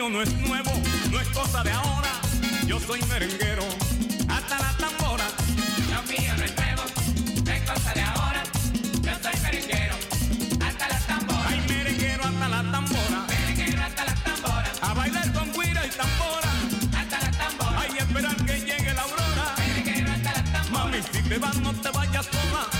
mío no es nuevo, no es cosa de ahora. Yo soy merenguero, hasta la tambora. Lo mío no es nuevo, no es cosa de ahora. Yo soy merenguero, hasta la tambora. Ay, merenguero hasta la tambora. Merenguero hasta la tambora. A bailar con guira y tambora. Hasta la tambora. Ay, esperar que llegue la aurora. Merenguero hasta la tambora. Mami, si te vas, no te vayas sola.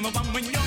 não vamos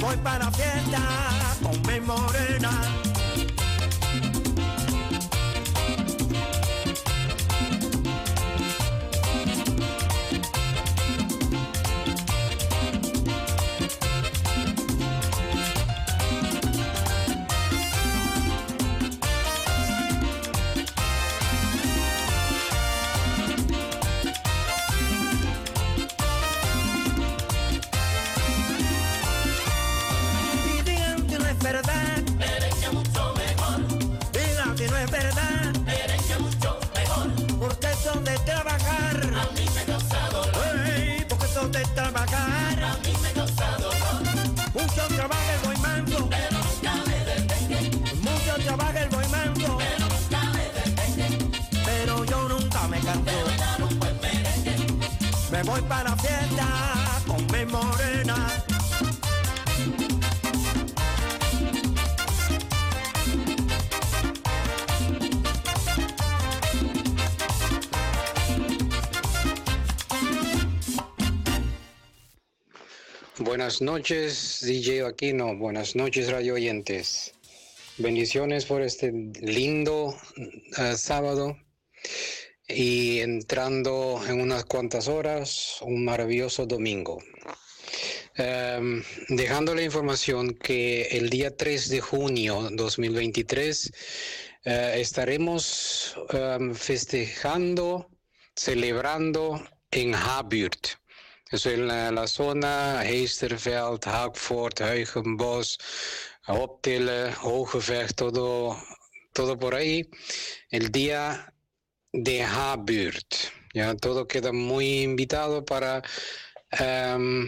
Voy para la fiesta con mi morena. Buenas noches, DJ Aquino. Buenas noches, radio oyentes. Bendiciones por este lindo uh, sábado y entrando en unas cuantas horas, un maravilloso domingo. Um, dejando la información que el día 3 de junio 2023 uh, estaremos um, festejando, celebrando en Haburt eso en la, zona, Heesterveld, Haakfort, Huigenbos, Optille, Hogevecht, todo, todo por ahí. El día de Haburt. Ya todo queda muy invitado para em,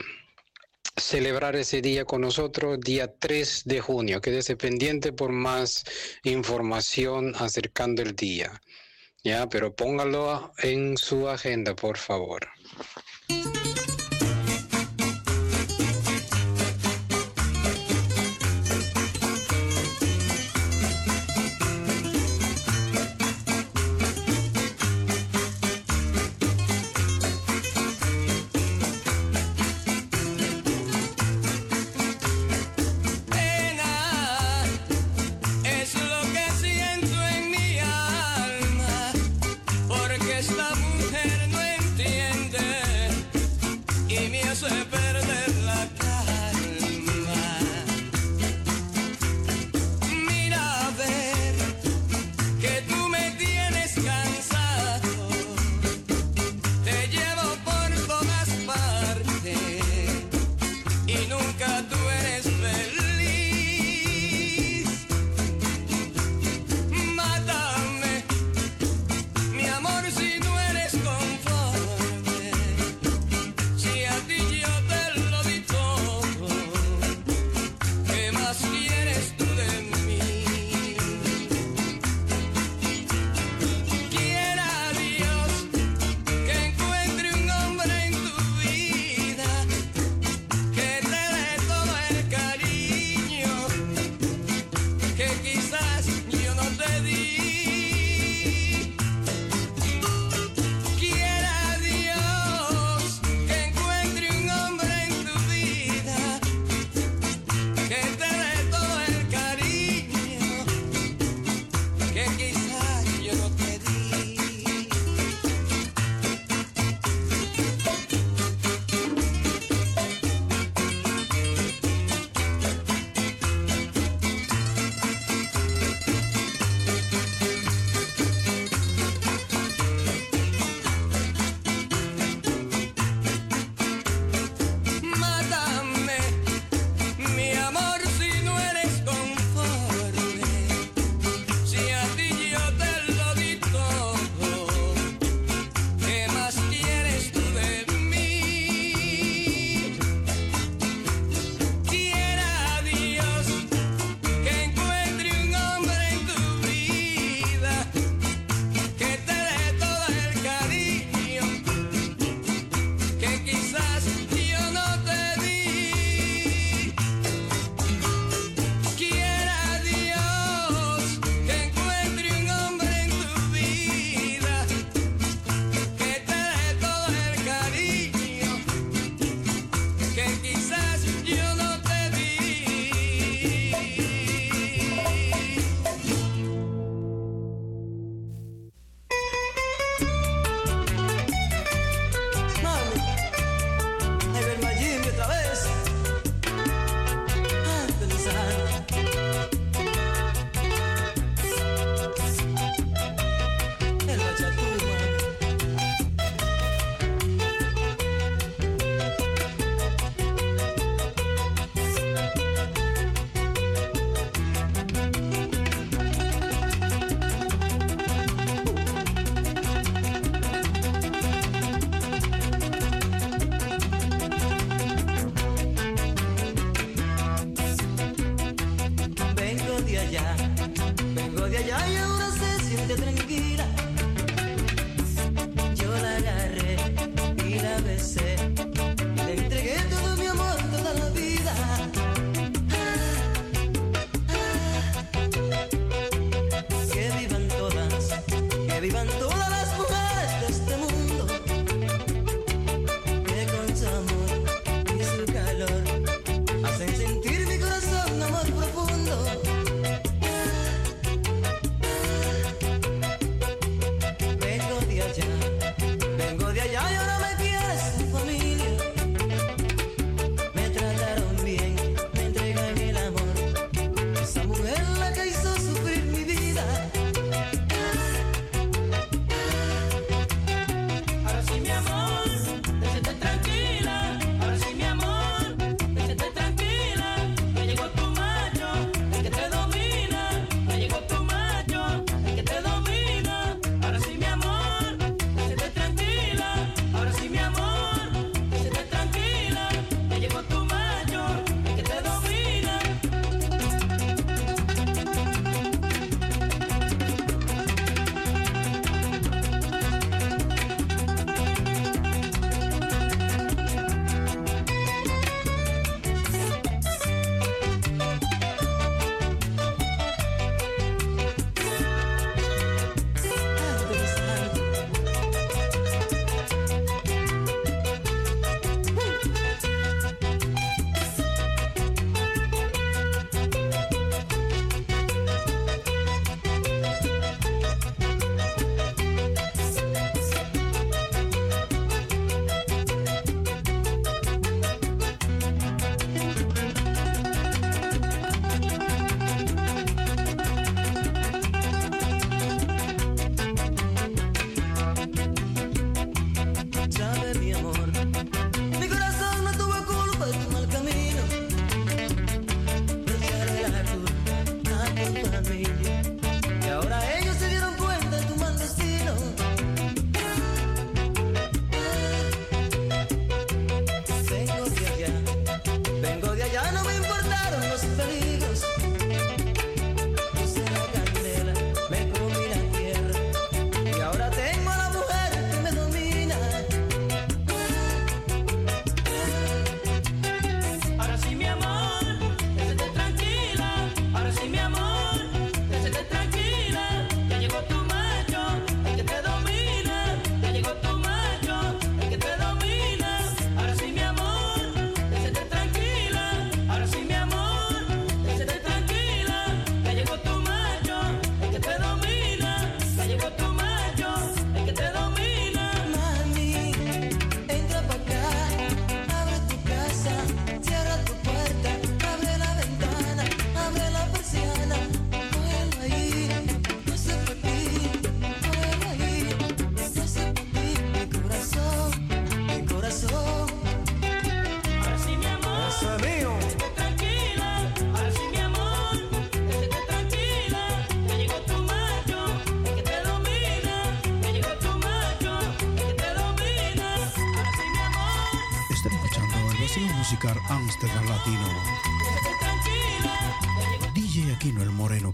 celebrar ese día con nosotros, día 3 de junio. Quédese pendiente por más información acercando el día. Ya, pero póngalo en su agenda, por favor.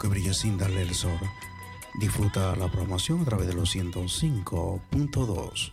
Que brilla sin darle el sol. Disfruta la promoción a través de los 105.2.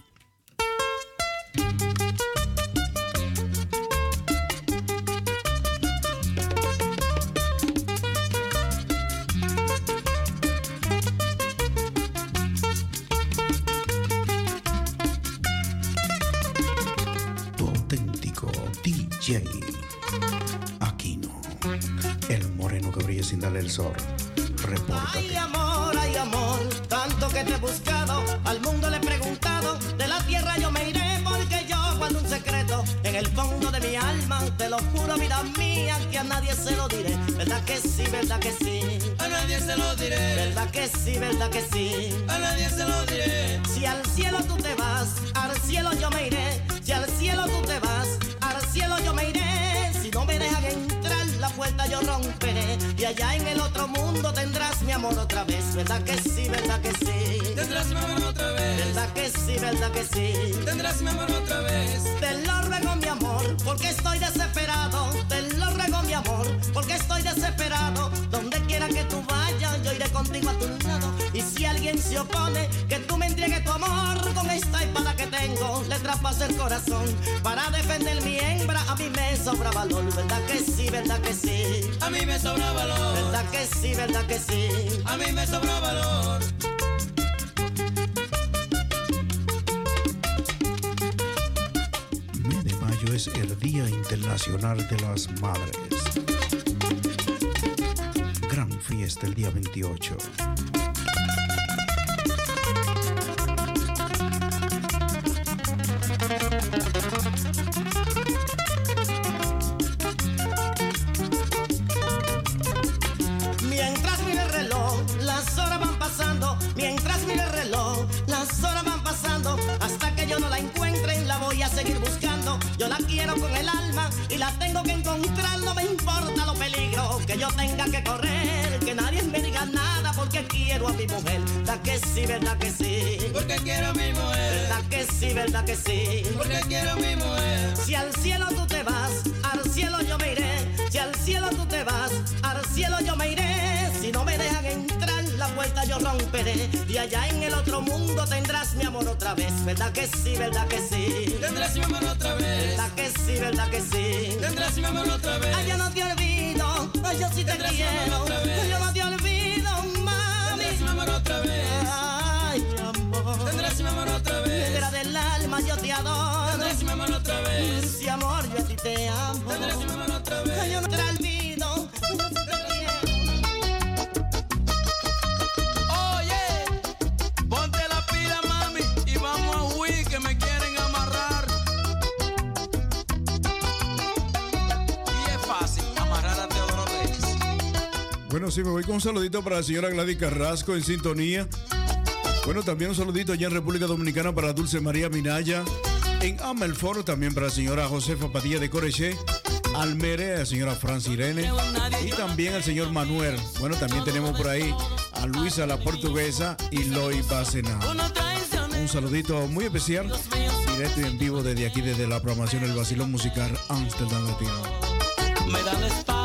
verdad que sí, a nadie se lo diré. Si al cielo tú te vas, al cielo yo me iré, si al cielo tú te vas, al cielo yo me iré, si no me dejan entrar la puerta yo romperé y allá en el otro mundo tendrás mi amor otra vez, ¿verdad que sí, verdad que sí? Tendrás mi amor otra vez. ¿Verdad que sí, verdad que sí? Tendrás mi amor otra vez. Te lo que tú me entregues tu amor con esta espada que tengo, le traspaso el corazón. Para defender mi hembra, a mí me sobra valor, ¿verdad que sí, verdad que sí? A mí me sobra valor. ¿Verdad que sí, verdad que sí? A mí me sobra valor. Mes de mayo es el Día Internacional de las Madres. Gran fiesta el día 28. Quiero con el alma y la tengo que encontrar. No me importa los peligros que yo tenga que correr. Que nadie me diga nada porque quiero a mi mujer. ¿Verdad que sí, verdad que sí? Porque quiero a mi mujer. ¿Verdad que sí, verdad que sí? Porque quiero a mi mujer. Si al cielo tú te vas, al cielo yo me iré. Si al cielo tú te vas, al cielo yo me iré. La puerta yo romperé y allá en el otro mundo tendrás mi amor otra vez. ¿Verdad que sí, verdad que sí? Tendrás mi amor otra vez. ¿Verdad que sí, verdad que sí? Tendrás mi amor otra vez. Ay, yo no te olvido, ay, yo sí te quiero. Ay, yo no te olvido, mami. Tendrás mi amor otra vez. Ay, amor. Tendrás mi amor otra vez. Negra del alma yo te adoro. Tendrás mi amor otra vez. Si amor yo a ti te amo. Tendrás mi amor otra vez. Ay, yo no Sí, me voy con un saludito para la señora Gladys Carrasco en sintonía. Bueno, también un saludito allá en República Dominicana para Dulce María Minaya. En Amelforo también para la señora Josefa Padilla de Coreche. Almere, la señora Francis Irene. Y también al señor Manuel. Bueno, también tenemos por ahí a Luisa la Portuguesa y Loy Bacena. Un saludito muy especial, directo y en vivo desde aquí, desde la programación del Basilón Musical Amsterdam Latino.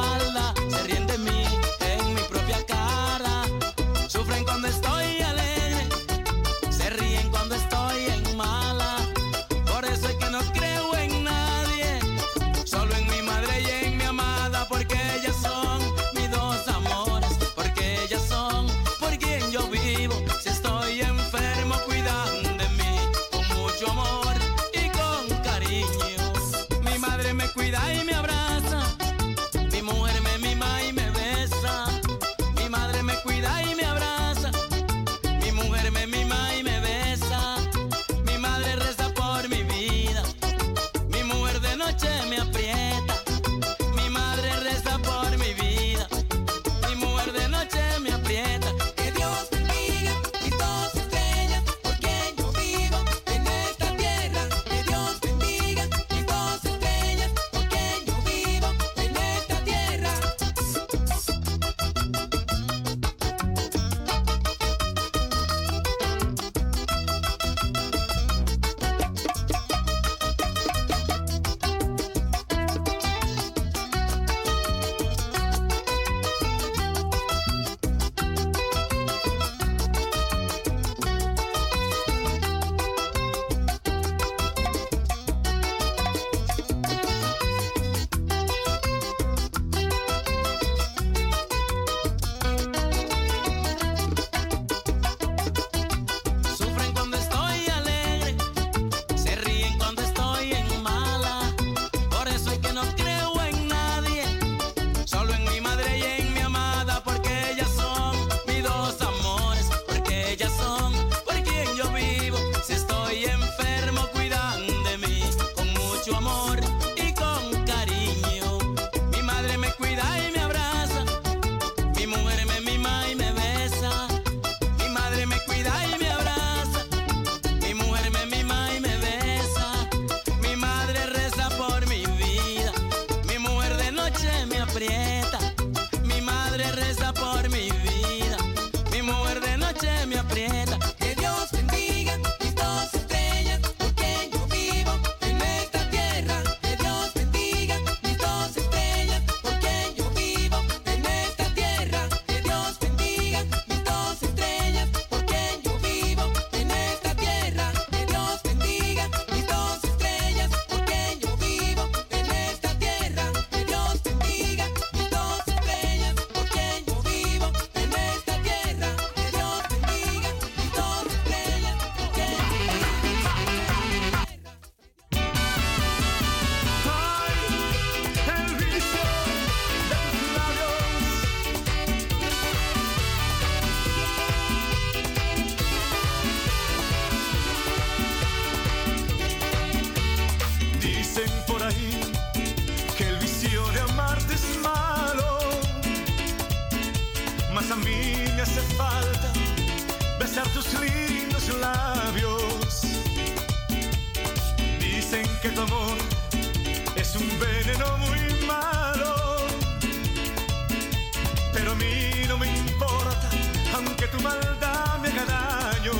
A mí no me importa, aunque tu maldad me haga daño.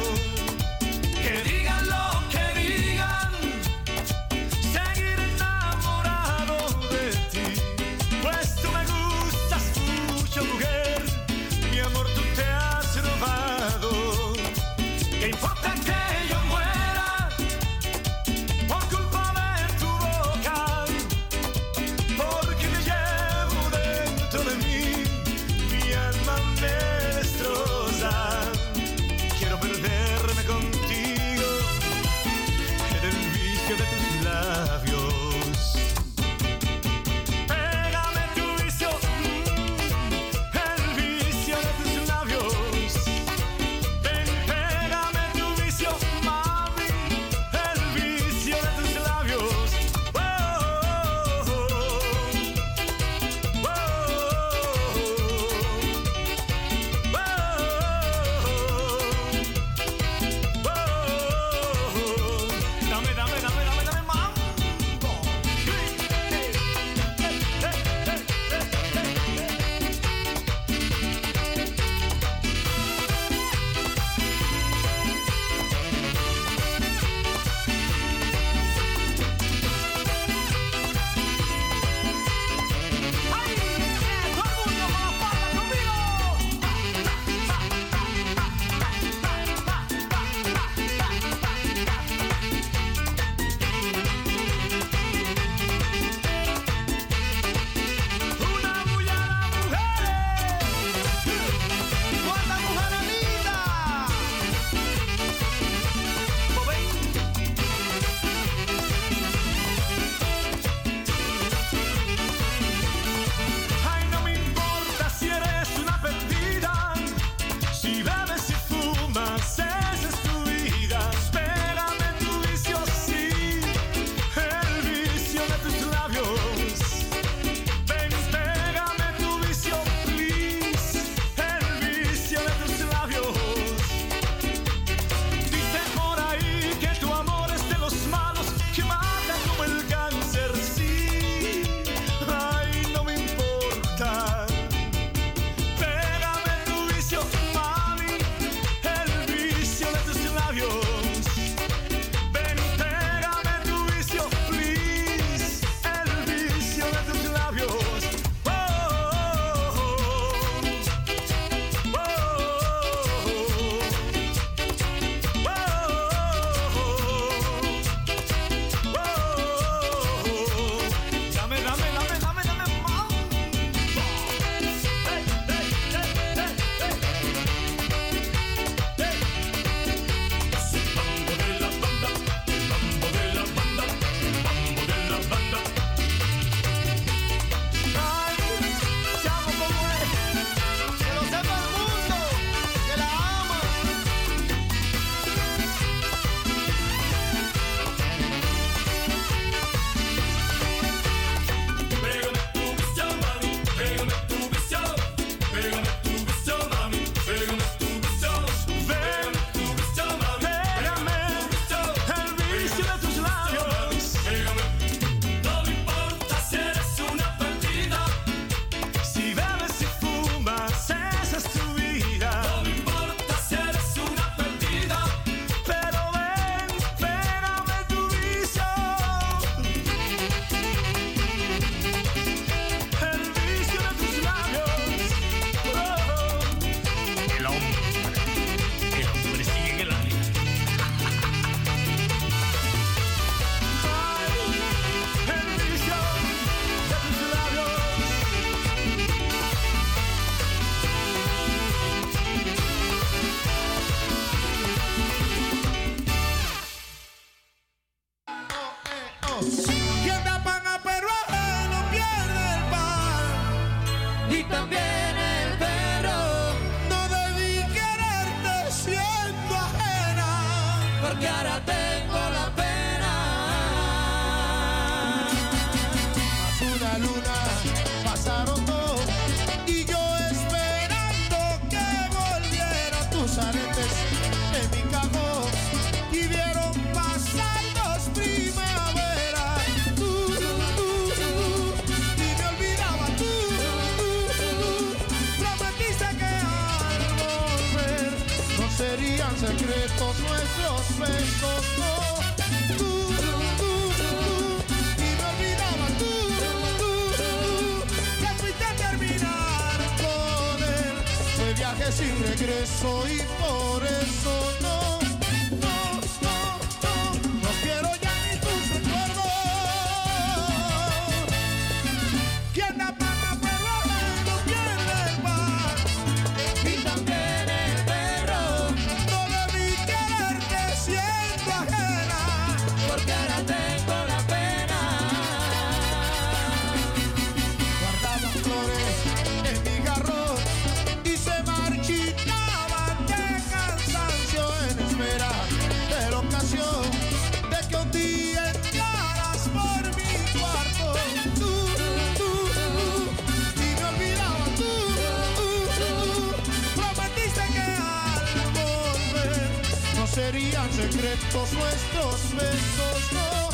secretos nuestros besos, no.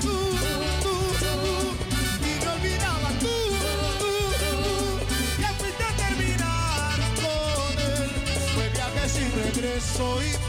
Tú, tú, tú, y me olvidaba tú, tú, ya fuiste a terminar con él. Fue viaje sin regreso y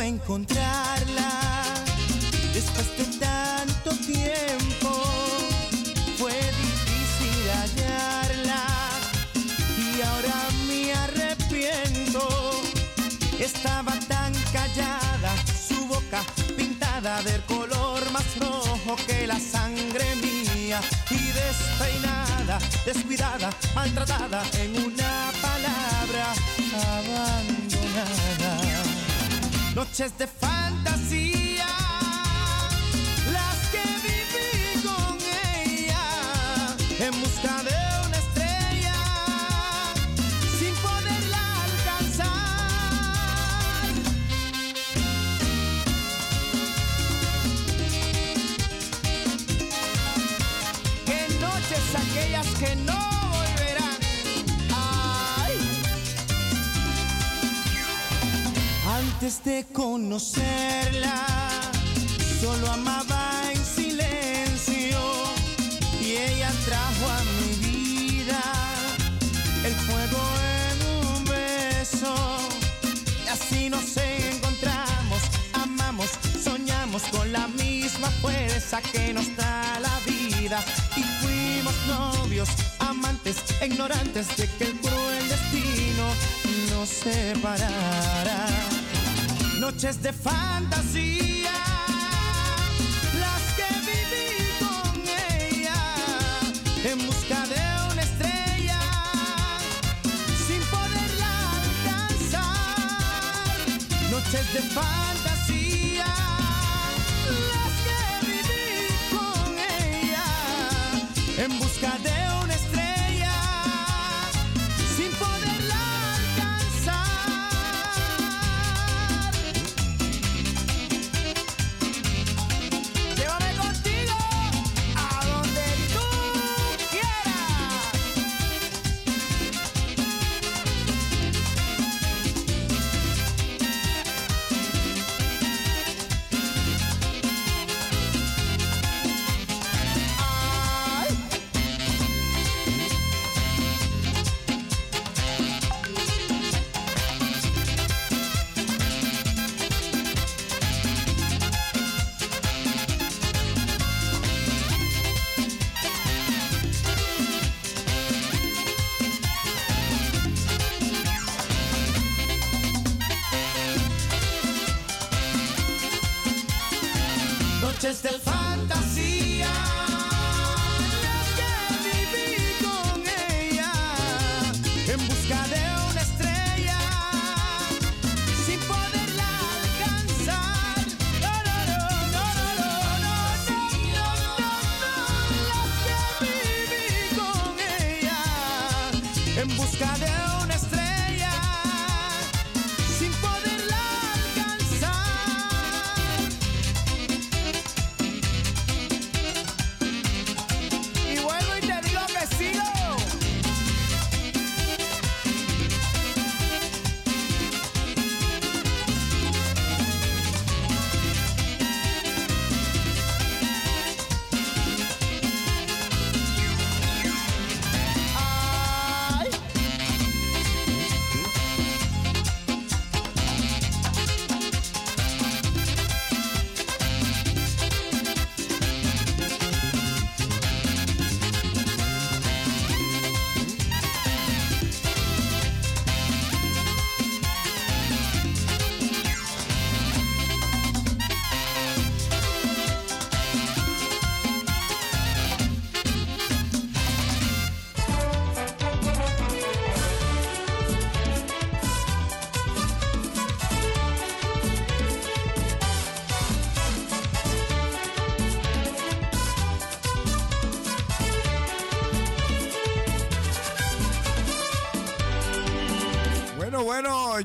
encontrar.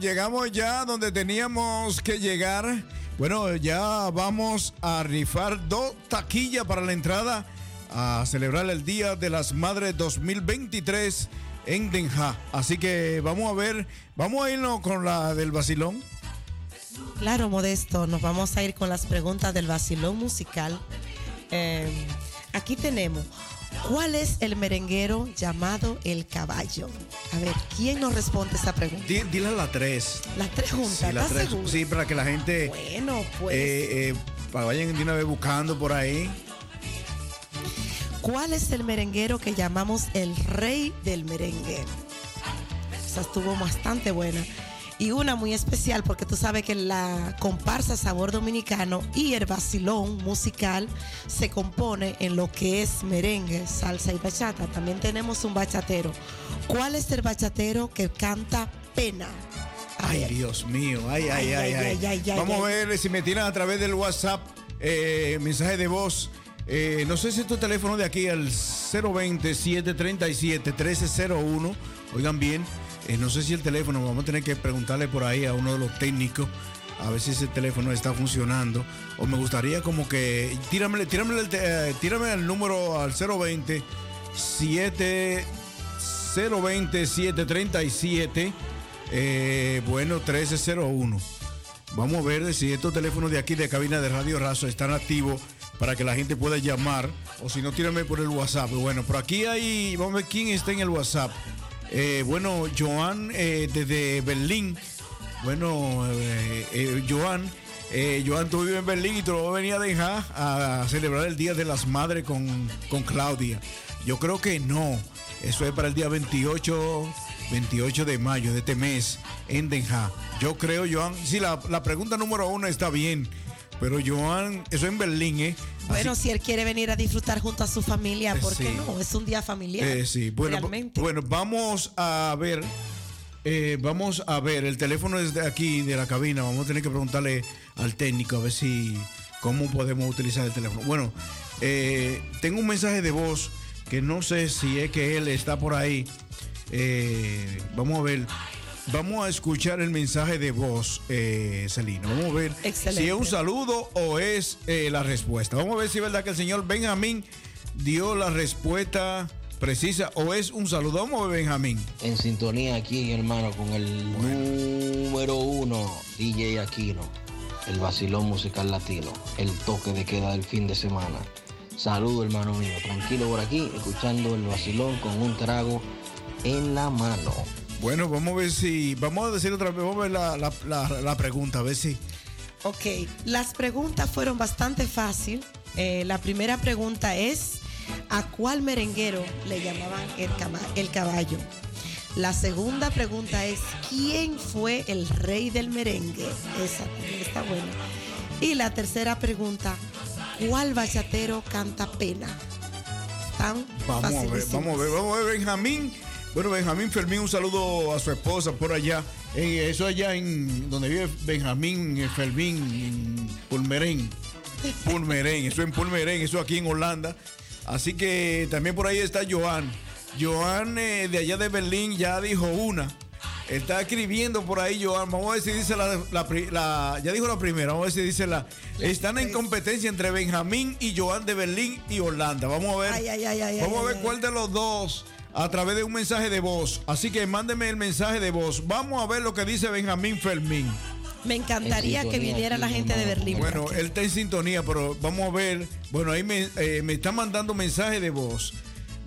Llegamos ya donde teníamos que llegar. Bueno, ya vamos a rifar dos taquillas para la entrada a celebrar el Día de las Madres 2023 en Den Haag. Así que vamos a ver, vamos a irnos con la del vacilón. Claro, Modesto, nos vamos a ir con las preguntas del vacilón musical. Eh, aquí tenemos, ¿cuál es el merenguero llamado El Caballo? A ver, ¿quién nos responde esa pregunta? Di- Dile a la tres. Las tres juntas, Sí, las ¿estás tres. seguro? Sí, para que la gente Bueno, pues, eh, eh, para vayan de una vez buscando por ahí. ¿cuál es el merenguero que llamamos el rey del merengue? Esa estuvo bastante buena. Y una muy especial porque tú sabes que la comparsa Sabor Dominicano y el vacilón musical se compone en lo que es merengue, salsa y bachata. También tenemos un bachatero. ¿Cuál es el bachatero que canta pena? Ay, ver. Dios mío. Ay, ay, ay, Ay, ay. ay, ay, ay, Vamos ay. a ver si me tiran a través del WhatsApp eh, mensaje de voz. Eh, no sé si tu teléfono de aquí al 020-737-1301. Oigan bien, eh, no sé si el teléfono, vamos a tener que preguntarle por ahí a uno de los técnicos a ver si ese teléfono está funcionando. O me gustaría como que, tírame, tírame, el, eh, tírame el número al 020 7 020 737 eh, bueno 1301. Vamos a ver si estos teléfonos de aquí de cabina de Radio Razo están activos para que la gente pueda llamar. O si no, tírame por el WhatsApp. Bueno, por aquí hay, vamos a ver quién está en el WhatsApp. Eh, bueno, Joan eh, desde Berlín. Bueno, eh, eh, Joan, Joan, tú vives en Berlín y tú lo venía a dejar a celebrar el Día de las Madres con, con Claudia. Yo creo que no. Eso es para el día 28, 28 de mayo de este mes en Den Haag. Yo creo, Joan, sí, la, la pregunta número uno está bien. Pero Joan, eso en Berlín, ¿eh? Así- Bueno, si él quiere venir a disfrutar junto a su familia, ¿por qué Sí. no? Es un día familiar. Eh, sí, bueno, realmente. bueno, vamos a ver, eh, vamos a ver, el teléfono es de aquí, de la cabina, vamos a tener que preguntarle al técnico a ver si, cómo podemos utilizar el teléfono. Bueno, eh, tengo un mensaje de voz que no sé si es que él está por ahí. Eh, vamos a ver. Vamos a escuchar el mensaje de voz, eh, Celina. Vamos a ver Excelente. si es un saludo o es eh, la respuesta. Vamos a ver si es verdad que el señor Benjamín dio la respuesta precisa o es un saludo. Vamos a ver, Benjamín. En sintonía aquí, hermano, con el número uno, DJ Aquino, el vacilón musical latino, el toque de queda del fin de semana. Saludo, hermano mío, tranquilo por aquí, escuchando el vacilón con un trago en la mano. Bueno, vamos a ver si. Vamos a decir otra vez, vamos a ver la, la- la- la pregunta, a ver si. Ok, las preguntas fueron bastante fácil. Eh, la primera pregunta es, ¿a cuál merenguero le llamaban el, el caballo? La segunda pregunta es, ¿quién fue el rey del merengue? Esa también está buena. Y la tercera pregunta, ¿cuál bachatero canta pena? Están Vamos a ver, vamos a ver, vamos a ver, Benjamín. Bueno, Benjamín Fermín, un saludo a su esposa por allá. Eh, eso allá en donde vive Benjamín eh, Fermín, en Pulmerén. Pulmerén, eso en Pulmerén, eso aquí en Holanda. Así que también por ahí está Joan. Joan eh, de allá de Berlín ya dijo una. Está escribiendo por ahí, Joan. Vamos a ver si dice la, la Ya dijo la primera, vamos a ver si dice la. Están en competencia entre Benjamín y Joan de Berlín y Holanda. Vamos a ver. Ay, ay, ay, Vamos a ver cuál de los dos a través de un mensaje de voz. Así que mándeme el mensaje de voz. Vamos a ver lo que dice Benjamín Fermín. Me encantaría En que viniera la gente de Berlín. Bueno, porque- él está en sintonía, pero vamos a ver. Bueno, ahí me, eh, me está mandando mensaje de voz.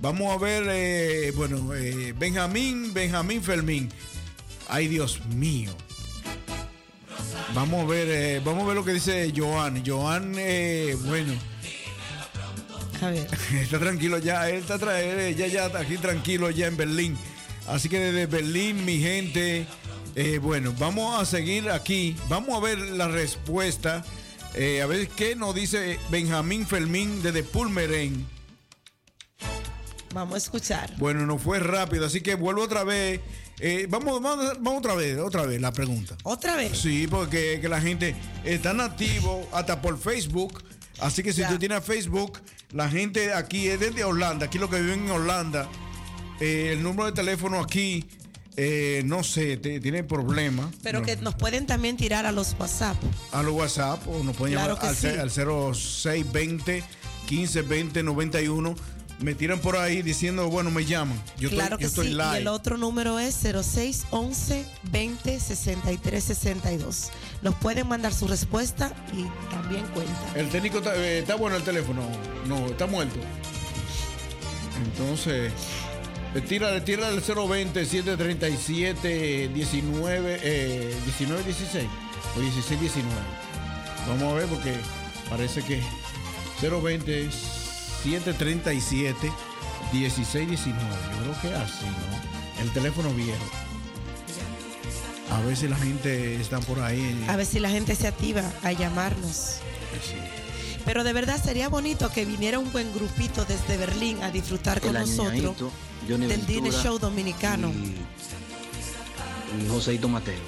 Vamos a ver, eh, bueno, eh, Benjamín, Benjamín Fermín. Ay, Dios mío. Vamos a ver, eh, vamos a ver lo que dice Joan. Joan, eh, bueno, A ver. está tranquilo ya, él está él ya, ya está aquí tranquilo ya en Berlín. Así que desde Berlín, mi gente, eh, bueno, vamos a seguir aquí. Vamos a ver la respuesta. eh, a ver qué nos dice Benjamín Fermín desde Pulmerén. Vamos a escuchar. Bueno, no fue rápido, así que vuelvo otra vez. Eh, vamos, vamos, vamos otra vez, otra vez la pregunta. ¿Otra vez? Sí, porque que la gente está nativo hasta por Facebook. Así que si Ya. tú tienes Facebook, la gente aquí es desde Holanda, aquí lo que viven en Holanda, eh, el número de teléfono aquí, eh, no sé, te- tiene problemas. Pero No. que nos pueden también tirar a los WhatsApp. A los WhatsApp o nos pueden Claro llamar al, sí. al 0620 1520 91. Me tiran por ahí diciendo, bueno, me llaman. Yo claro estoy, que yo estoy sí. live. Y el otro número es 0611 20 63 62. Nos pueden mandar su respuesta y también cuenta. El técnico está, eh, está bueno el teléfono. No, está muerto. Entonces, eh, tira, tira el 020 737 19 eh, 19 16 o 16 19. Vamos a ver porque parece que 020 737 16 19. Yo creo que así, ¿no? El teléfono viejo. A ver si la gente está por ahí. A ver si la gente se activa a llamarnos. Sí. Pero de verdad sería bonito que viniera un buen grupito desde Berlín a disfrutar con El nosotros Johnny del Dine Show Dominicano. Y, y Joseito Mateo.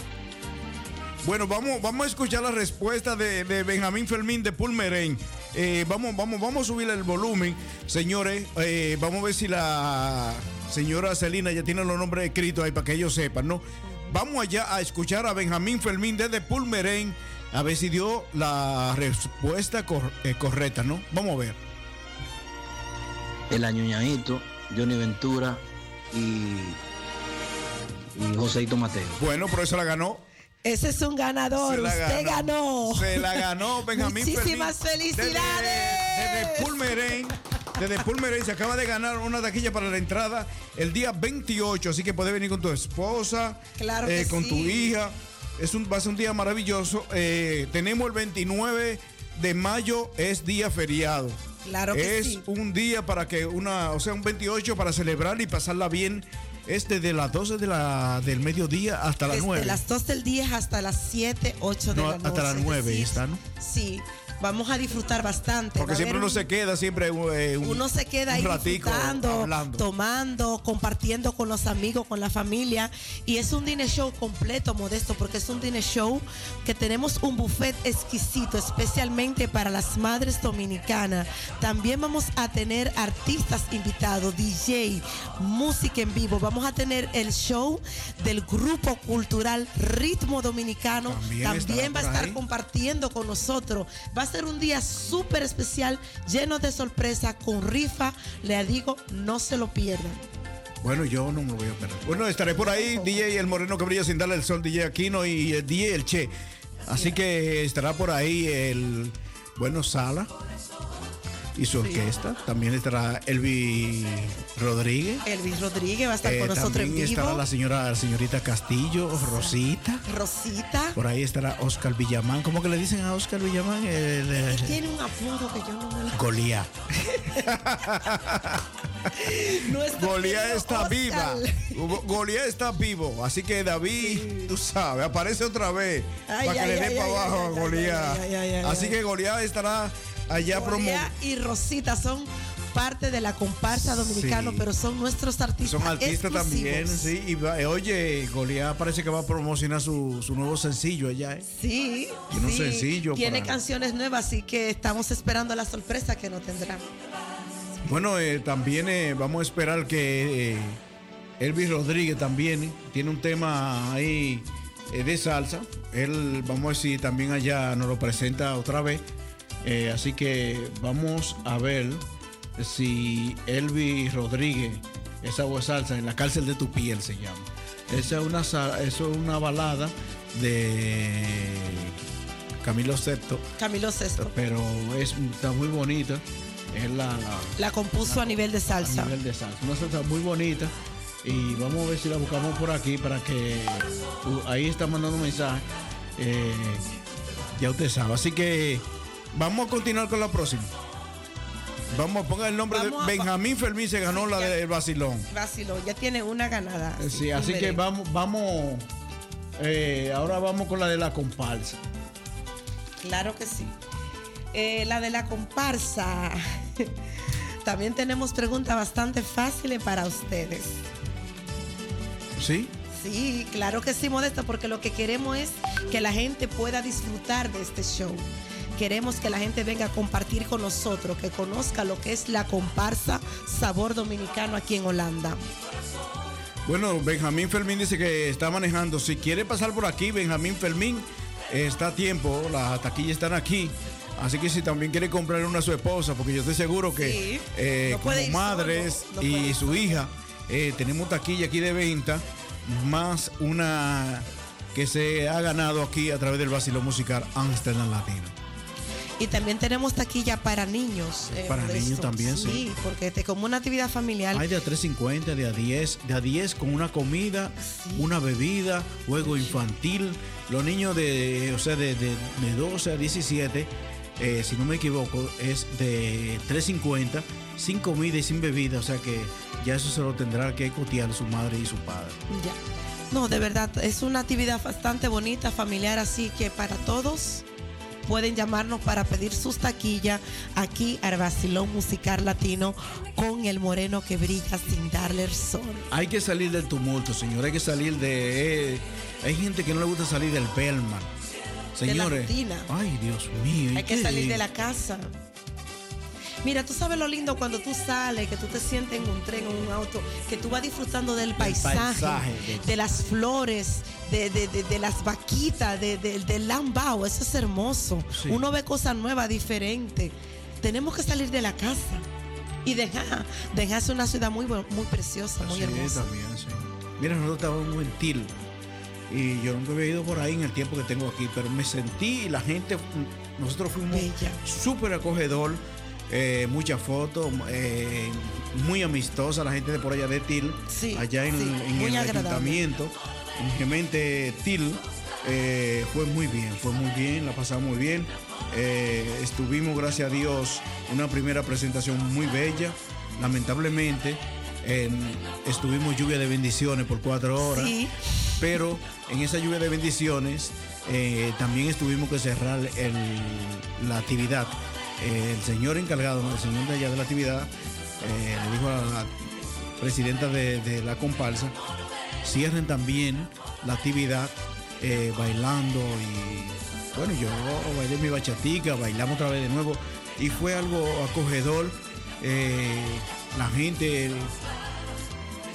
Bueno, vamos, vamos a escuchar la respuesta de, de Benjamín Fermín de Pulmerén. eh, vamos, vamos, vamos a subir el volumen, señores. eh, vamos a ver si la señora Celina ya tiene los nombres escritos ahí para que ellos sepan, ¿no? Vamos allá a escuchar a Benjamín Fermín desde Pulmerén, a ver si dio la respuesta cor- eh, correcta, ¿no? Vamos a ver. El Añoñadito, Johnny Ventura y, y Joseito Mateo. Bueno, por eso la ganó. Ese es un ganador. Se la Usted ganó. ganó. Se la ganó Benjamín Muchísimas Fermín. felicidades. Desde, desde Pulmerén. Desde Pulmerén se acaba de ganar una taquilla para la entrada el día 28. Así que puedes venir con tu esposa, Claro eh, con tu hija. Es un, va a ser un día maravilloso. Eh, tenemos el 29 de mayo, es día feriado. Claro que es sí. un día para que una, o sea, un 28 para celebrar y pasarla bien. Es desde las 12 de la, del mediodía hasta las Desde 9. las 2 del día hasta las 7, 8 de No, la noche. hasta las Es 9 decir, está, ¿no? Sí, vamos a disfrutar bastante. Porque siempre uno un- se queda, siempre eh, un, Uno se queda ahí ratico disfrutando, hablando. tomando, compartiendo con los amigos, con la familia. Y es un dinner show completo, modesto, porque es un dinner show que tenemos un buffet exquisito, especialmente para las madres dominicanas. También vamos a tener artistas invitados, DJ, música en vivo. Vamos a tener el show del grupo cultural Ritmo Dominicano. También va a estar ahí. compartiendo con nosotros. Va ser un día súper especial, lleno de sorpresa, con rifa. Le digo, no se lo pierdan. Bueno, yo no me lo voy a perder. Bueno, estaré por ahí, DJ El Moreno que brilla sin darle el sol, DJ Aquino y el DJ El Che. Así que estará por ahí el Bueno Sala y su orquesta. También estará Elvi Rodríguez. Elvis Rodríguez va a estar Eh, con nosotros en también estará la señora, la señorita Castillo, Rosita. Rosita. Por ahí estará Oscar Villamán. ¿Cómo que le dicen a Oscar Villamán? El, Tiene un apodo que yo no me lo... Goliat querido está Oscar. viva. Go- Goliat está vivo. Así que David, tú sabes, aparece otra vez Ay, para que ay, le dé para abajo a ay, Así que Goliat estará allá y Rosita son parte de la comparsa dominicano, Sí. pero son nuestros artistas. Son artistas también, sí. Y va- eh, oye, Goliat parece que va a promocionar su, su nuevo sencillo allá, ¿eh? Sí, Tiene un sencillo Tiene para- canciones nuevas, así que estamos esperando la sorpresa que nos tendrá. Bueno, eh, también eh, vamos a esperar que Elvis Rodríguez también tiene un tema ahí de salsa. Él, vamos a decir, también allá nos lo presenta otra vez. Eh, así que vamos a ver si Elvis Rodríguez, esa voz salsa, en la cárcel de tu piel se llama. Esa es una, sa- eso es una balada de Camilo VI, Camilo Sesto. pero es, está muy bonita. Es la, la- La compuso a nivel de salsa. a nivel de salsa. Una salsa muy bonita. Y vamos a ver si la buscamos por aquí para que uh, ahí está mandando un mensaje. Eh, ya usted sabe. Así que vamos a continuar con la próxima. Vamos a poner el nombre Vamos a- de Benjamín Fermín se ganó la del Basilón. Vacilón, ya tiene una ganada. Eh, Sí, así que vamos, vamos, eh, ahora vamos con la de la comparsa. Claro que sí. Eh, la de la comparsa. También tenemos preguntas bastante fáciles para ustedes. ¿Sí? Sí, claro que sí, Modesto, porque lo que queremos es que la gente pueda disfrutar de este show. Queremos que la gente venga a compartir con nosotros, que conozca lo que es la comparsa Sabor Dominicano aquí en Holanda. Bueno, Benjamín Fermín dice que está manejando. Si quiere pasar por aquí, Benjamín Fermín, está a tiempo. Las taquillas están aquí. Así que si también quiere comprarle una a su esposa, porque yo estoy seguro que Sí. eh, No como madres solo, no puede y su hija, eh, tenemos taquilla aquí de venta, más una que se ha ganado aquí a través del vacilo musical Amsterdam Latino. Y también tenemos taquilla para niños. eh, Para niños también, sí. Sí, porque te, como una actividad familiar. Hay de a 3.50, de a 10, de a 10 con una comida, una bebida, juego infantil. Los niños de, o sea, de, de, de 12 a 17, eh, si no me equivoco, es de 3.50, sin comida y sin bebida. O sea que ya eso se lo tendrá que cotear su madre y su padre. Ya. No, de verdad, es una actividad bastante bonita, familiar, así que para todos pueden llamarnos para pedir sus taquillas aquí al Basilón Musical Latino con el moreno que brilla sin darle el sol. Hay que salir del tumulto, señor. Hay que salir de. eh, hay gente que no le gusta salir del Pelman. De la Señores. rutina. Ay, Dios mío. ¿y Hay que salir de la casa. Mira, tú sabes lo lindo cuando tú sales, que tú te sientes en un tren o en un auto, que tú vas disfrutando del paisaje, paisaje, de- de las flores, de, de- de- las vaquitas, de- de- del lambao. Eso es hermoso. Sí. Uno ve cosas nuevas, diferentes. Tenemos que salir de la casa y dejar, dejarse una ciudad muy, muy preciosa, muy Sí, hermosa. también, sí. Mira, nosotros estábamos en Til y yo nunca había ido por ahí en el tiempo que tengo aquí, pero me sentí y la gente, nosotros fuimos súper acogedor, eh, muchas fotos, eh, muy amistosa la gente de por allá de Til, Sí, allá en, sí, en el agradable. ayuntamiento, Til. eh, fue muy bien, fue muy bien, la pasamos muy bien. Estuvimos, gracias a Dios, una primera presentación muy bella. Lamentablemente, en- estuvimos lluvia de bendiciones por cuatro horas. Sí. Pero en esa lluvia de bendiciones también estuvimos que cerrar el- la actividad. El señor encargado, el señor de allá de la actividad, eh, le dijo a la presidenta de, de la comparsa, cierren también la actividad eh, bailando y bueno, yo bailé mi bachatica, bailamos otra vez de nuevo y fue algo acogedor. eh, la gente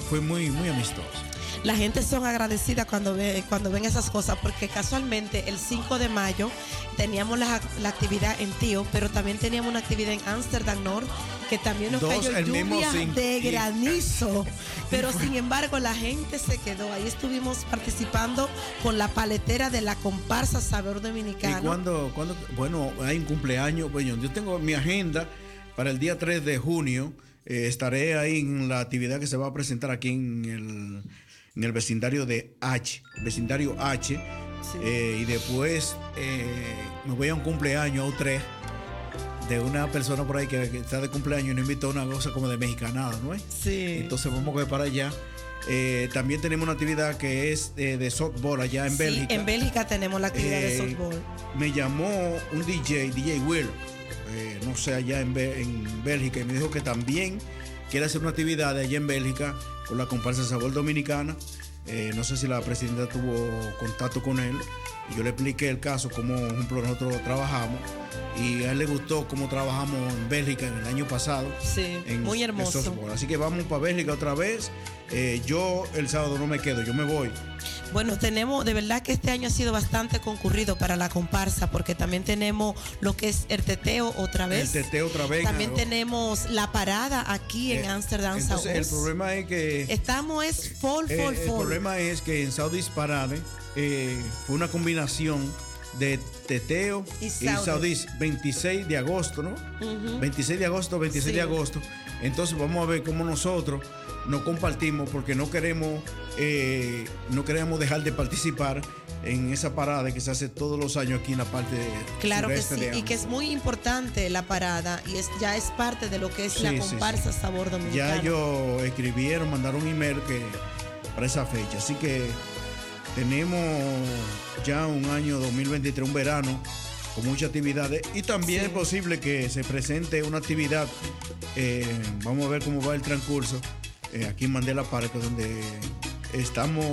fue muy, muy amistosa. La gente son agradecidas cuando, ve, cuando ven esas cosas, porque casualmente el 5 de mayo teníamos la, la actividad en Tío, pero también teníamos una actividad en Amsterdam North, que también nos Dos, cayó lluvia de Y- granizo. Pero sin embargo, la gente se quedó. Ahí estuvimos participando con la paletera de la comparsa Sabor ¿Y Dominicano. cuando, cuando, bueno, hay un cumpleaños, bueno, yo tengo mi agenda para el día 3 de junio, eh, estaré ahí en la actividad que se va a presentar aquí en el, en el vecindario de H, vecindario H, eh, y después eh, me voy a un cumpleaños o tres de una persona por ahí que, que está de cumpleaños y nos invitó a una cosa como de mexicanada, ¿no es? Sí. Entonces vamos a ir para allá. Eh, también tenemos una actividad que es eh, de softball allá en Sí, Bélgica en Bélgica tenemos la actividad de softball. me llamó un DJ, DJ Will, eh, no sé, allá en Bélgica, y me dijo que también quiere hacer una actividad allá en Bélgica con la comparsa Sabor Dominicana. Eh, no sé si la presidenta tuvo contacto con él. Y yo le expliqué el caso, cómo, por ejemplo, nosotros trabajamos. Y a él le gustó cómo trabajamos en Bélgica en el año pasado. Sí, en- muy hermoso. Así que vamos para Bélgica otra vez. Eh, yo el sábado no me quedo, yo me voy. Bueno, tenemos, de verdad que este año ha sido bastante concurrido para la comparsa, porque también tenemos lo que es el teteo otra vez. El teteo otra vez. También tenemos la parada aquí en Eh, Amsterdam Entonces, el South. problema es que. Estamos es full, Eh, full, el full. problema es que en Saudis Parade eh, fue una combinación de teteo Y y, Saudis. Saudis 26 de agosto, ¿no? Ujú. 26 de agosto, 26 Sí. de agosto. Entonces vamos a ver cómo nosotros nos compartimos porque no queremos, eh, no queremos dejar de participar en esa parada que se hace todos los años aquí en la parte Claro que sí, de y que es muy importante la parada y es ya es parte de lo que es la Sí, sí, comparsa Sabor Ya Dominicano. ellos escribieron, mandaron un email que para esa fecha. Así que tenemos ya un año 2023, un verano con muchas actividades y también es posible que se presente una actividad. eh, vamos a ver cómo va el transcurso eh, aquí en Mandela Park, donde estamos,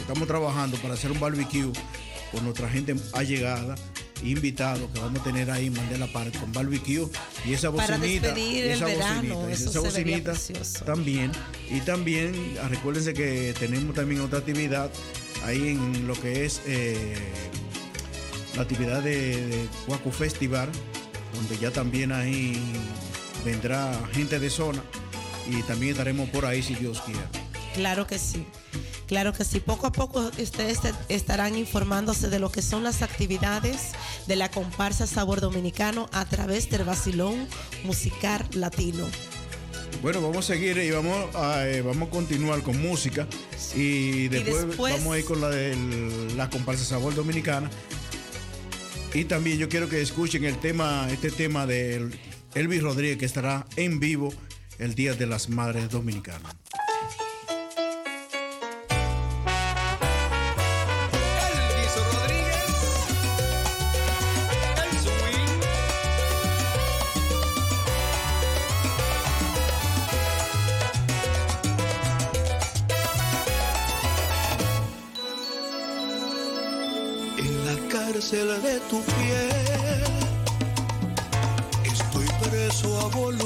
estamos trabajando para hacer un barbecue con nuestra gente allegada. Invitados que vamos a tener ahí en Mandela Park con barbecue y esa Para bocinita. despedir y el esa verano, bocinita, eso esa bocinita también. Y también, ah, recuérdense que tenemos también otra actividad ahí en lo que es eh, la actividad de, de Cuaco Festival, donde ya también ahí vendrá gente de zona y también estaremos por ahí si Dios quiere. Claro que sí. Claro que sí. Poco a poco ustedes te- estarán informándose de lo que son las actividades de la comparsa Sabor Dominicano a través del Basilón Musical Latino. Bueno, vamos a seguir y vamos a, eh, vamos a continuar con música y después, después- vamos a ir con la de la comparsa Sabor Dominicana. Y también yo quiero que escuchen el tema, este tema de Elvis Rodríguez que estará en vivo el Día de las Madres Dominicanas. De tu piel estoy preso a voluntad.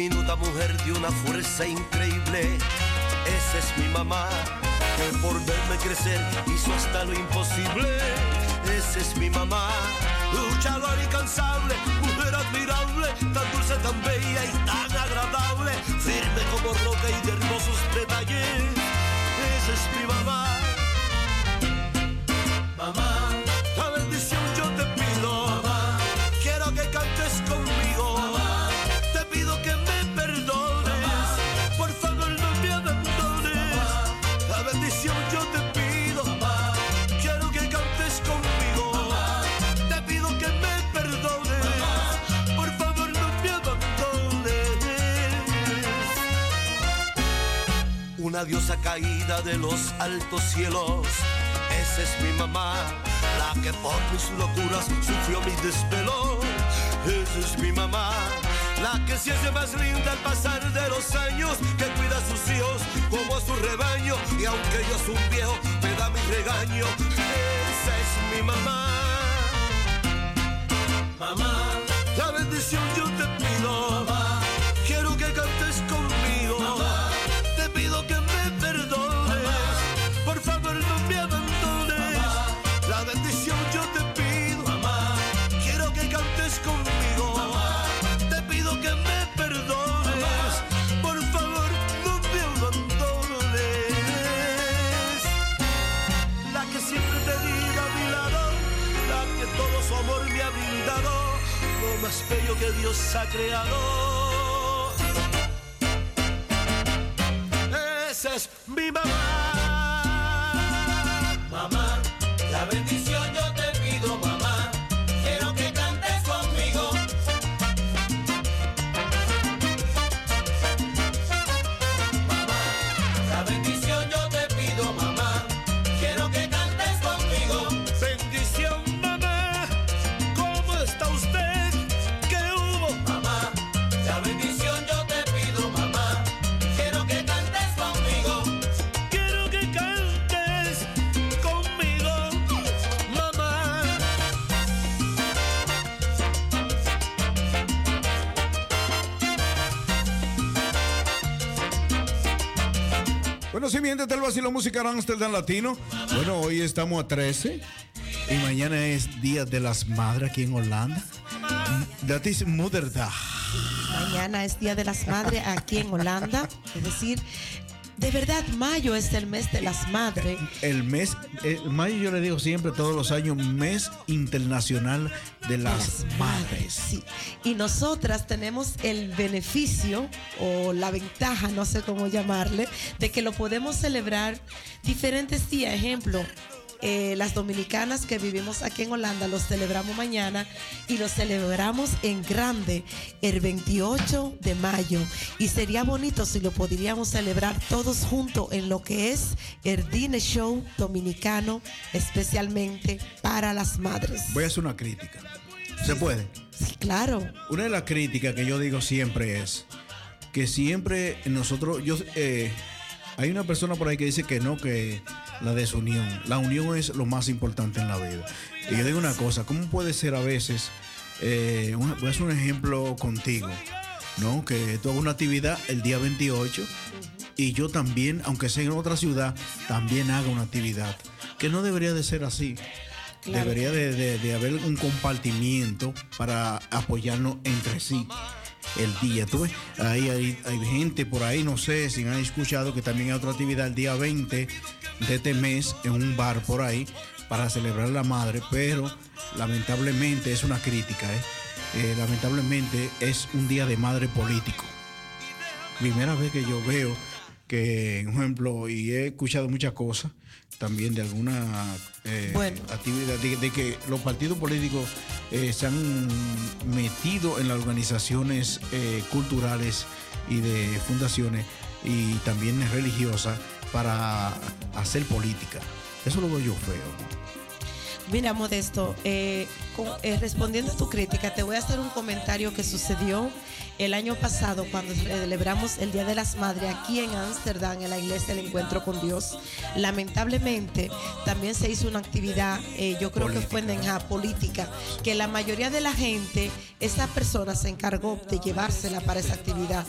Diminuta mujer de una fuerza increíble. Esa es mi mamá, que por verme crecer hizo hasta lo imposible. Esa es mi mamá, luchadora incansable, mujer admirable, tan dulce, tan bella y tan agradable, firme como roca y de hermosos detalles. Esa es mi. Una diosa caída de los altos cielos. Esa es mi mamá, la que por mis locuras sufrió mi desvelo. Esa es mi mamá, la que se más linda al pasar de los años, que cuida a sus hijos como a su rebaño. Y aunque yo soy un viejo, me da mi regaño. Esa es mi mamá. Mamá, la bendición yo te pido. Más bello que Dios ha creado. Bueno, si bien desde el vacilo musical Amsterdam Latino. Bueno, hoy estamos a 13 y mañana es Día de las Madres aquí en Holanda. That is Mother Day. Mañana es Día de las Madres aquí en Holanda. Es decir, de verdad, mayo es el mes de las madres. El mes, el mayo yo le digo siempre, todos los años, mes internacional de las madres. Sí. Y nosotras tenemos el beneficio o la ventaja, no sé cómo llamarle, de que lo podemos celebrar diferentes días. Ejemplo, eh, las dominicanas que vivimos aquí en Holanda los celebramos mañana y los celebramos en grande el 28 de mayo. Y sería bonito si lo podríamos celebrar todos juntos en lo que es el Dine Show dominicano, especialmente para las madres. Voy a hacer una crítica. ¿Se puede? Sí, claro. Una de las críticas que yo digo siempre es que siempre nosotros, yo, eh, hay una persona por ahí que dice que no, que la desunión. La unión es lo más importante en la vida. Y yo digo una cosa, ¿cómo puede ser a veces, eh, una- voy a hacer un ejemplo contigo, ¿no? Que tú hagas una actividad el día 28 y yo también, aunque sea en otra ciudad, también haga una actividad. Que no debería de ser así. Claro. Debería de, de- de haber un compartimiento para apoyarnos entre sí el día. ¿Tú ves? Ahí hay, gente por ahí, no sé si han escuchado que también hay otra actividad el día 20 de este mes en un bar por ahí para celebrar la madre, pero lamentablemente es una crítica, ¿eh? Eh, lamentablemente es un día de madre político. Primera vez que yo veo que, por ejemplo, y he escuchado muchas cosas también de alguna eh, Bueno. actividad, de, de que los partidos políticos eh, se han metido en las organizaciones eh, culturales y de fundaciones y también religiosas para hacer política. Eso lo veo yo feo. Mira, Modesto, eh, con- respondiendo a tu crítica, te voy a hacer un comentario que sucedió el año pasado cuando celebramos el Día de las Madres aquí en Ámsterdam, en la iglesia del Encuentro con Dios. Lamentablemente, también se hizo una actividad, eh, yo creo que fue en Den Haag, política, que la mayoría de la gente, esa persona se encargó de llevársela para esa actividad.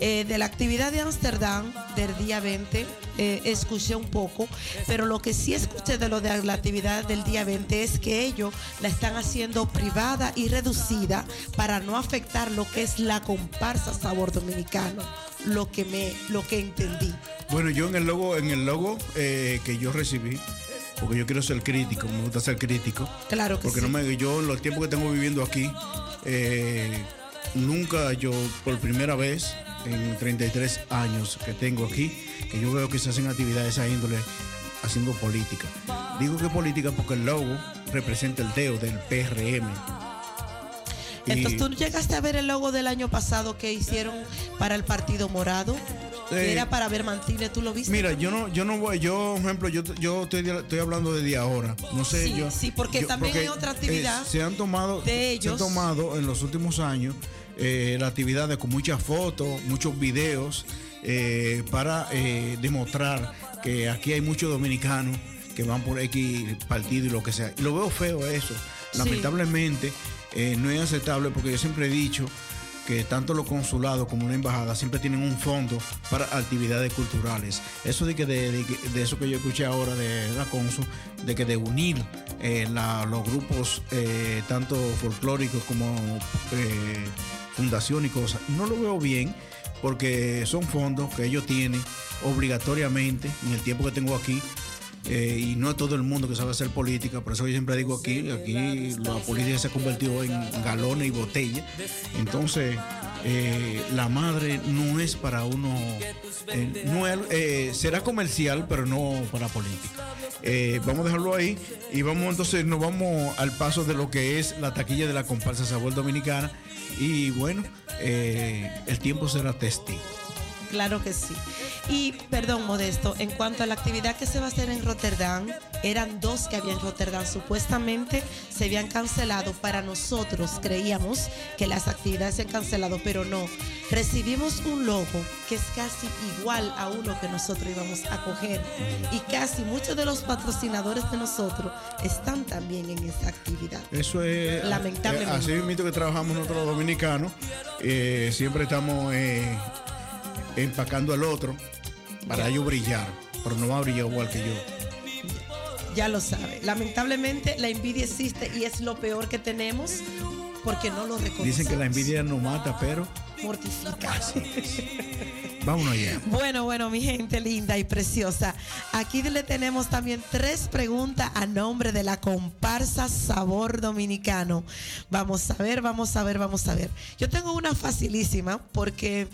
Eh, de la actividad de Ámsterdam del día 20 eh, escuché un poco, pero lo que sí escuché de lo de la actividad del día 20 es que ellos la están haciendo privada y reducida para no afectar lo que es la comparsa sabor dominicano, lo que me, lo que entendí. Bueno, yo en el logo, en el logo eh, que yo recibí, porque yo quiero ser crítico, me gusta ser crítico. Claro que Porque sí. no me, yo en los tiempos que tengo viviendo aquí, nunca yo por primera vez en 33 años que tengo aquí, que yo veo que se hacen actividades a índole haciendo política. Digo que política porque el logo representa el dedo del PRM. Entonces tú llegaste a ver el logo del año pasado que hicieron para el Partido Morado, que Eh, era para ver Martínez, ¿tú lo viste? Mira, yo no, yo no voy, yo, por ejemplo, yo, yo estoy, estoy hablando desde ahora. No sé, Sí, yo. sí, porque yo- también hay otra actividad eh, se han tomado, de se han tomado en los últimos años eh, la actividad de con muchas fotos, muchos videos eh, para eh, demostrar que aquí hay muchos dominicanos que van por X partido y lo que sea. Y lo veo feo eso. Lamentablemente eh, no es aceptable porque yo siempre he dicho que tanto los consulados como una embajada siempre tienen un fondo para actividades culturales. Eso de que de, de que- de eso que yo escuché ahora de la consul, de que de unir eh, la- los grupos eh, tanto folclóricos como eh, fundación y cosas, no lo veo bien porque son fondos que ellos tienen obligatoriamente en el tiempo que tengo aquí eh, y no es todo el mundo que sabe hacer política, por eso yo siempre digo aquí, aquí la política se ha convertido en galones y botellas. Entonces, eh, la madre no es para uno, eh, no es- será comercial, pero no para política. Vamos a dejarlo ahí y vamos entonces, nos vamos al paso de lo que es la taquilla de la comparsa Sabor Dominicana. Y bueno, eh, el tiempo será testigo. Claro que sí. Y perdón, Modesto, en cuanto a la actividad que se va a hacer en Rotterdam, eran dos que había en Rotterdam. Supuestamente se habían cancelado. Para nosotros creíamos que las actividades se han cancelado, pero no. Recibimos un logo que es casi igual a uno que nosotros íbamos a coger. Y casi muchos de los patrocinadores de nosotros están también en esa actividad. Eso es. Lamentablemente. eh, Así mismo que trabajamos nosotros los dominicanos. eh, siempre estamos eh, empacando al otro para ellos brillar. Pero no va a brillar igual que yo. Ya lo sabe. Lamentablemente la envidia existe y es lo peor que tenemos porque no lo reconocemos. Dicen que la envidia no mata, pero mortifica. vámonos allá. Bueno, bueno, mi gente linda y preciosa. Aquí le tenemos también tres preguntas a nombre de la comparsa Sabor Dominicano. Vamos a ver, vamos a ver, vamos a ver. Yo tengo una facilísima porque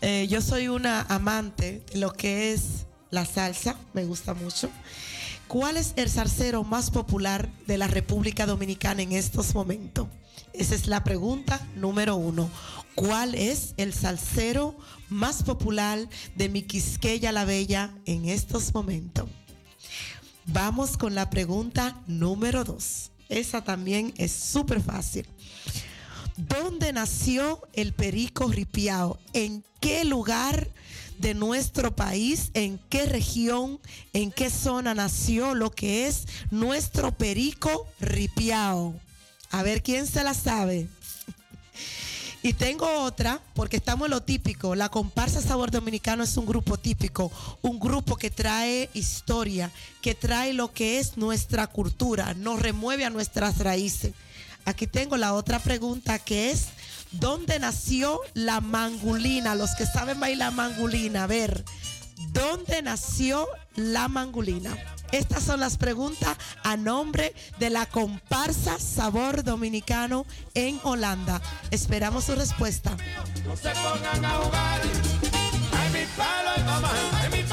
eh, yo soy una amante de lo que es la salsa, me gusta mucho. ¿Cuál es el salsero más popular de la República Dominicana en estos momentos? Esa es la pregunta número uno. ¿Cuál es el salsero más popular de mi Quisqueya la Bella en estos momentos? Vamos con la pregunta número dos. Esa también es súper fácil. ¿Dónde nació el perico ripiao? ¿En qué lugar de nuestro país? ¿En qué región? ¿En qué zona nació lo que es nuestro perico ripiao? A ver quién se la sabe. Y tengo otra, porque estamos en lo típico. La comparsa Sabor Dominicano es un grupo típico, un grupo que trae historia, que trae lo que es nuestra cultura, nos remueve a nuestras raíces. Aquí tengo la otra pregunta que es, ¿dónde nació la mangulina? Los que saben bailar mangulina, a ver, ¿dónde nació la mangulina? Estas son las preguntas a nombre de la comparsa Sabor Dominicano en Holanda. Esperamos su respuesta. No se pongan a jugar. Ay, mi palo, mamá, ay, mi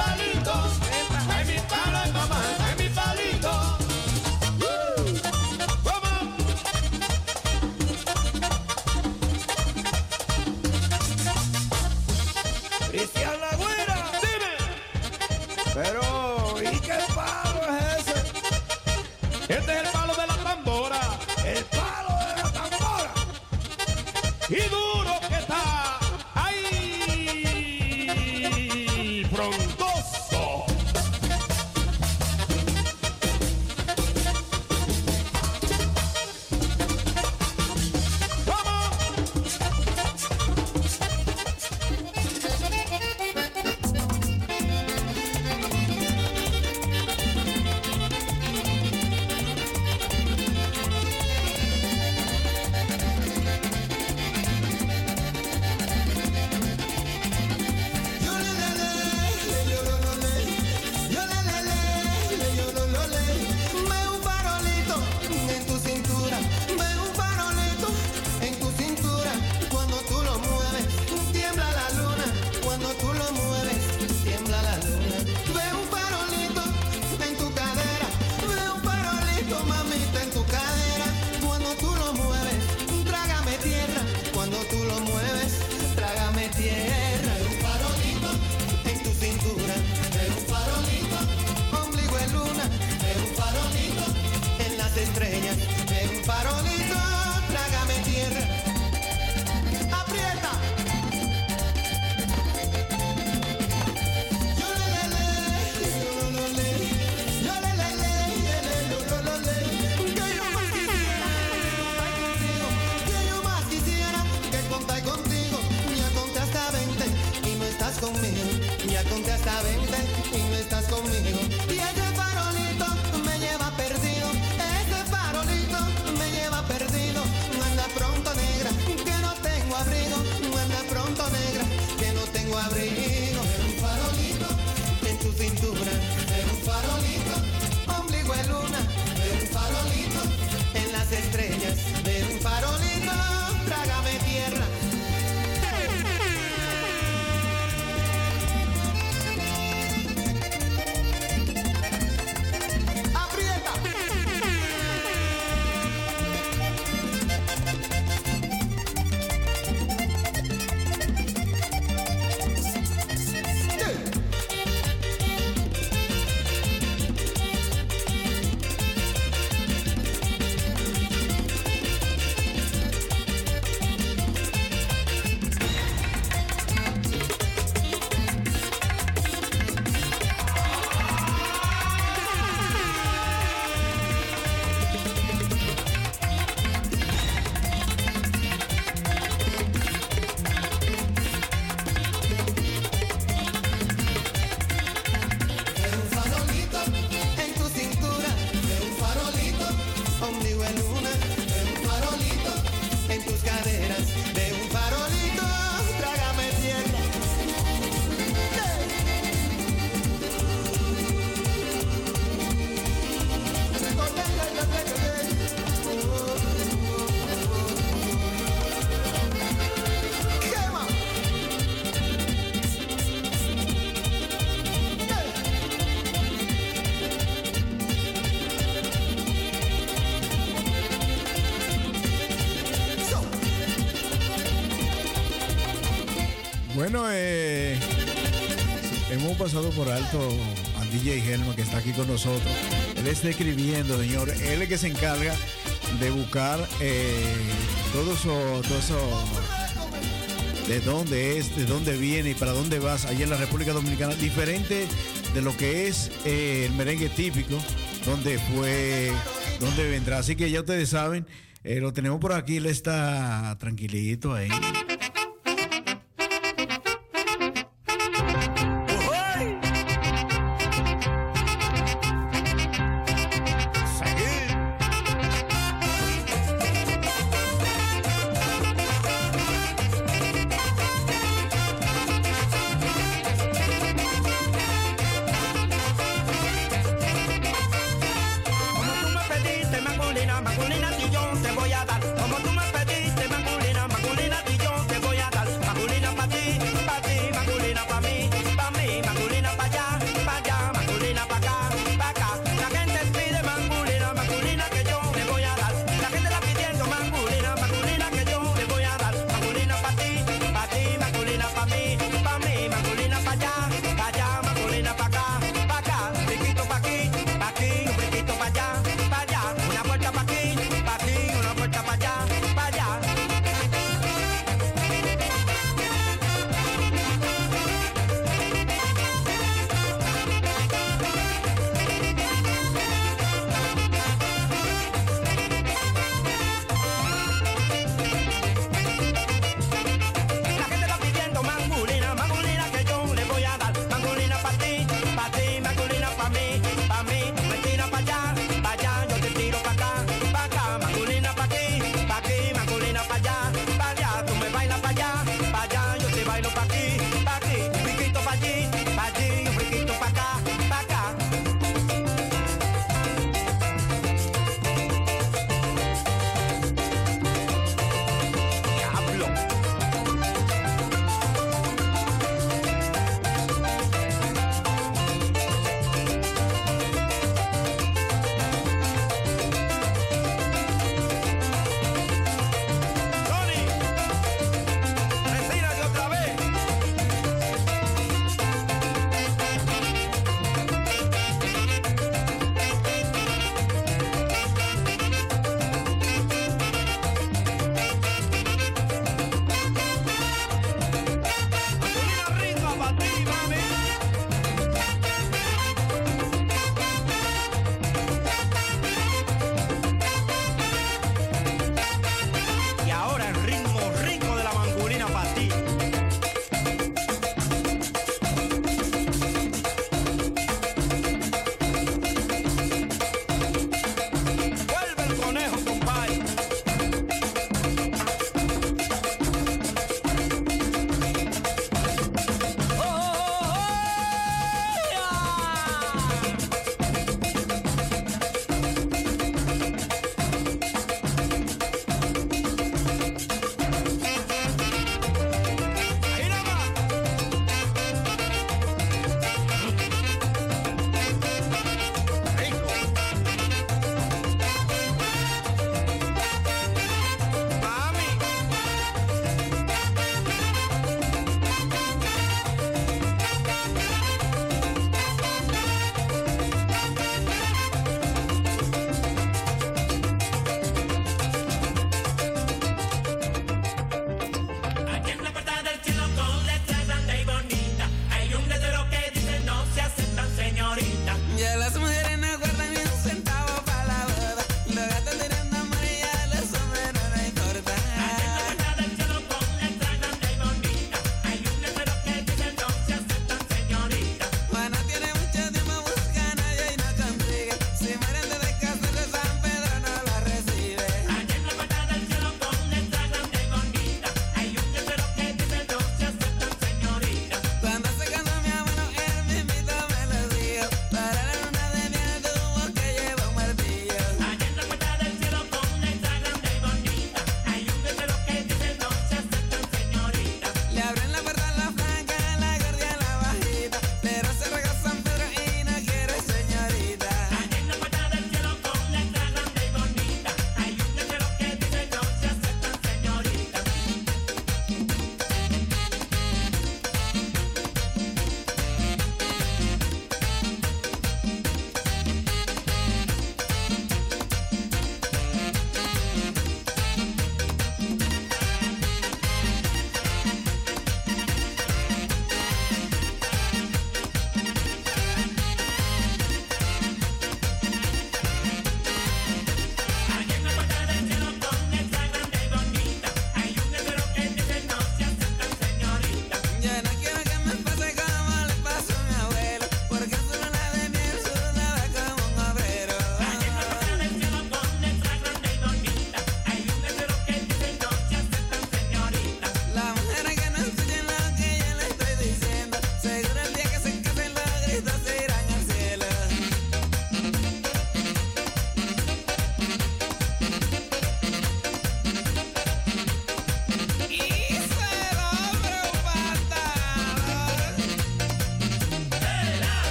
Bueno, eh, hemos pasado por alto a DJ Helma que está aquí con nosotros. Él está escribiendo, señor. Él es el que se encarga de buscar eh, todo eso, todo eso, de dónde es, de dónde viene y para dónde vas allá en la República Dominicana, diferente de lo que es eh, el merengue típico, donde fue, donde vendrá. Así que ya ustedes saben, lo tenemos por aquí, él está tranquilito ahí.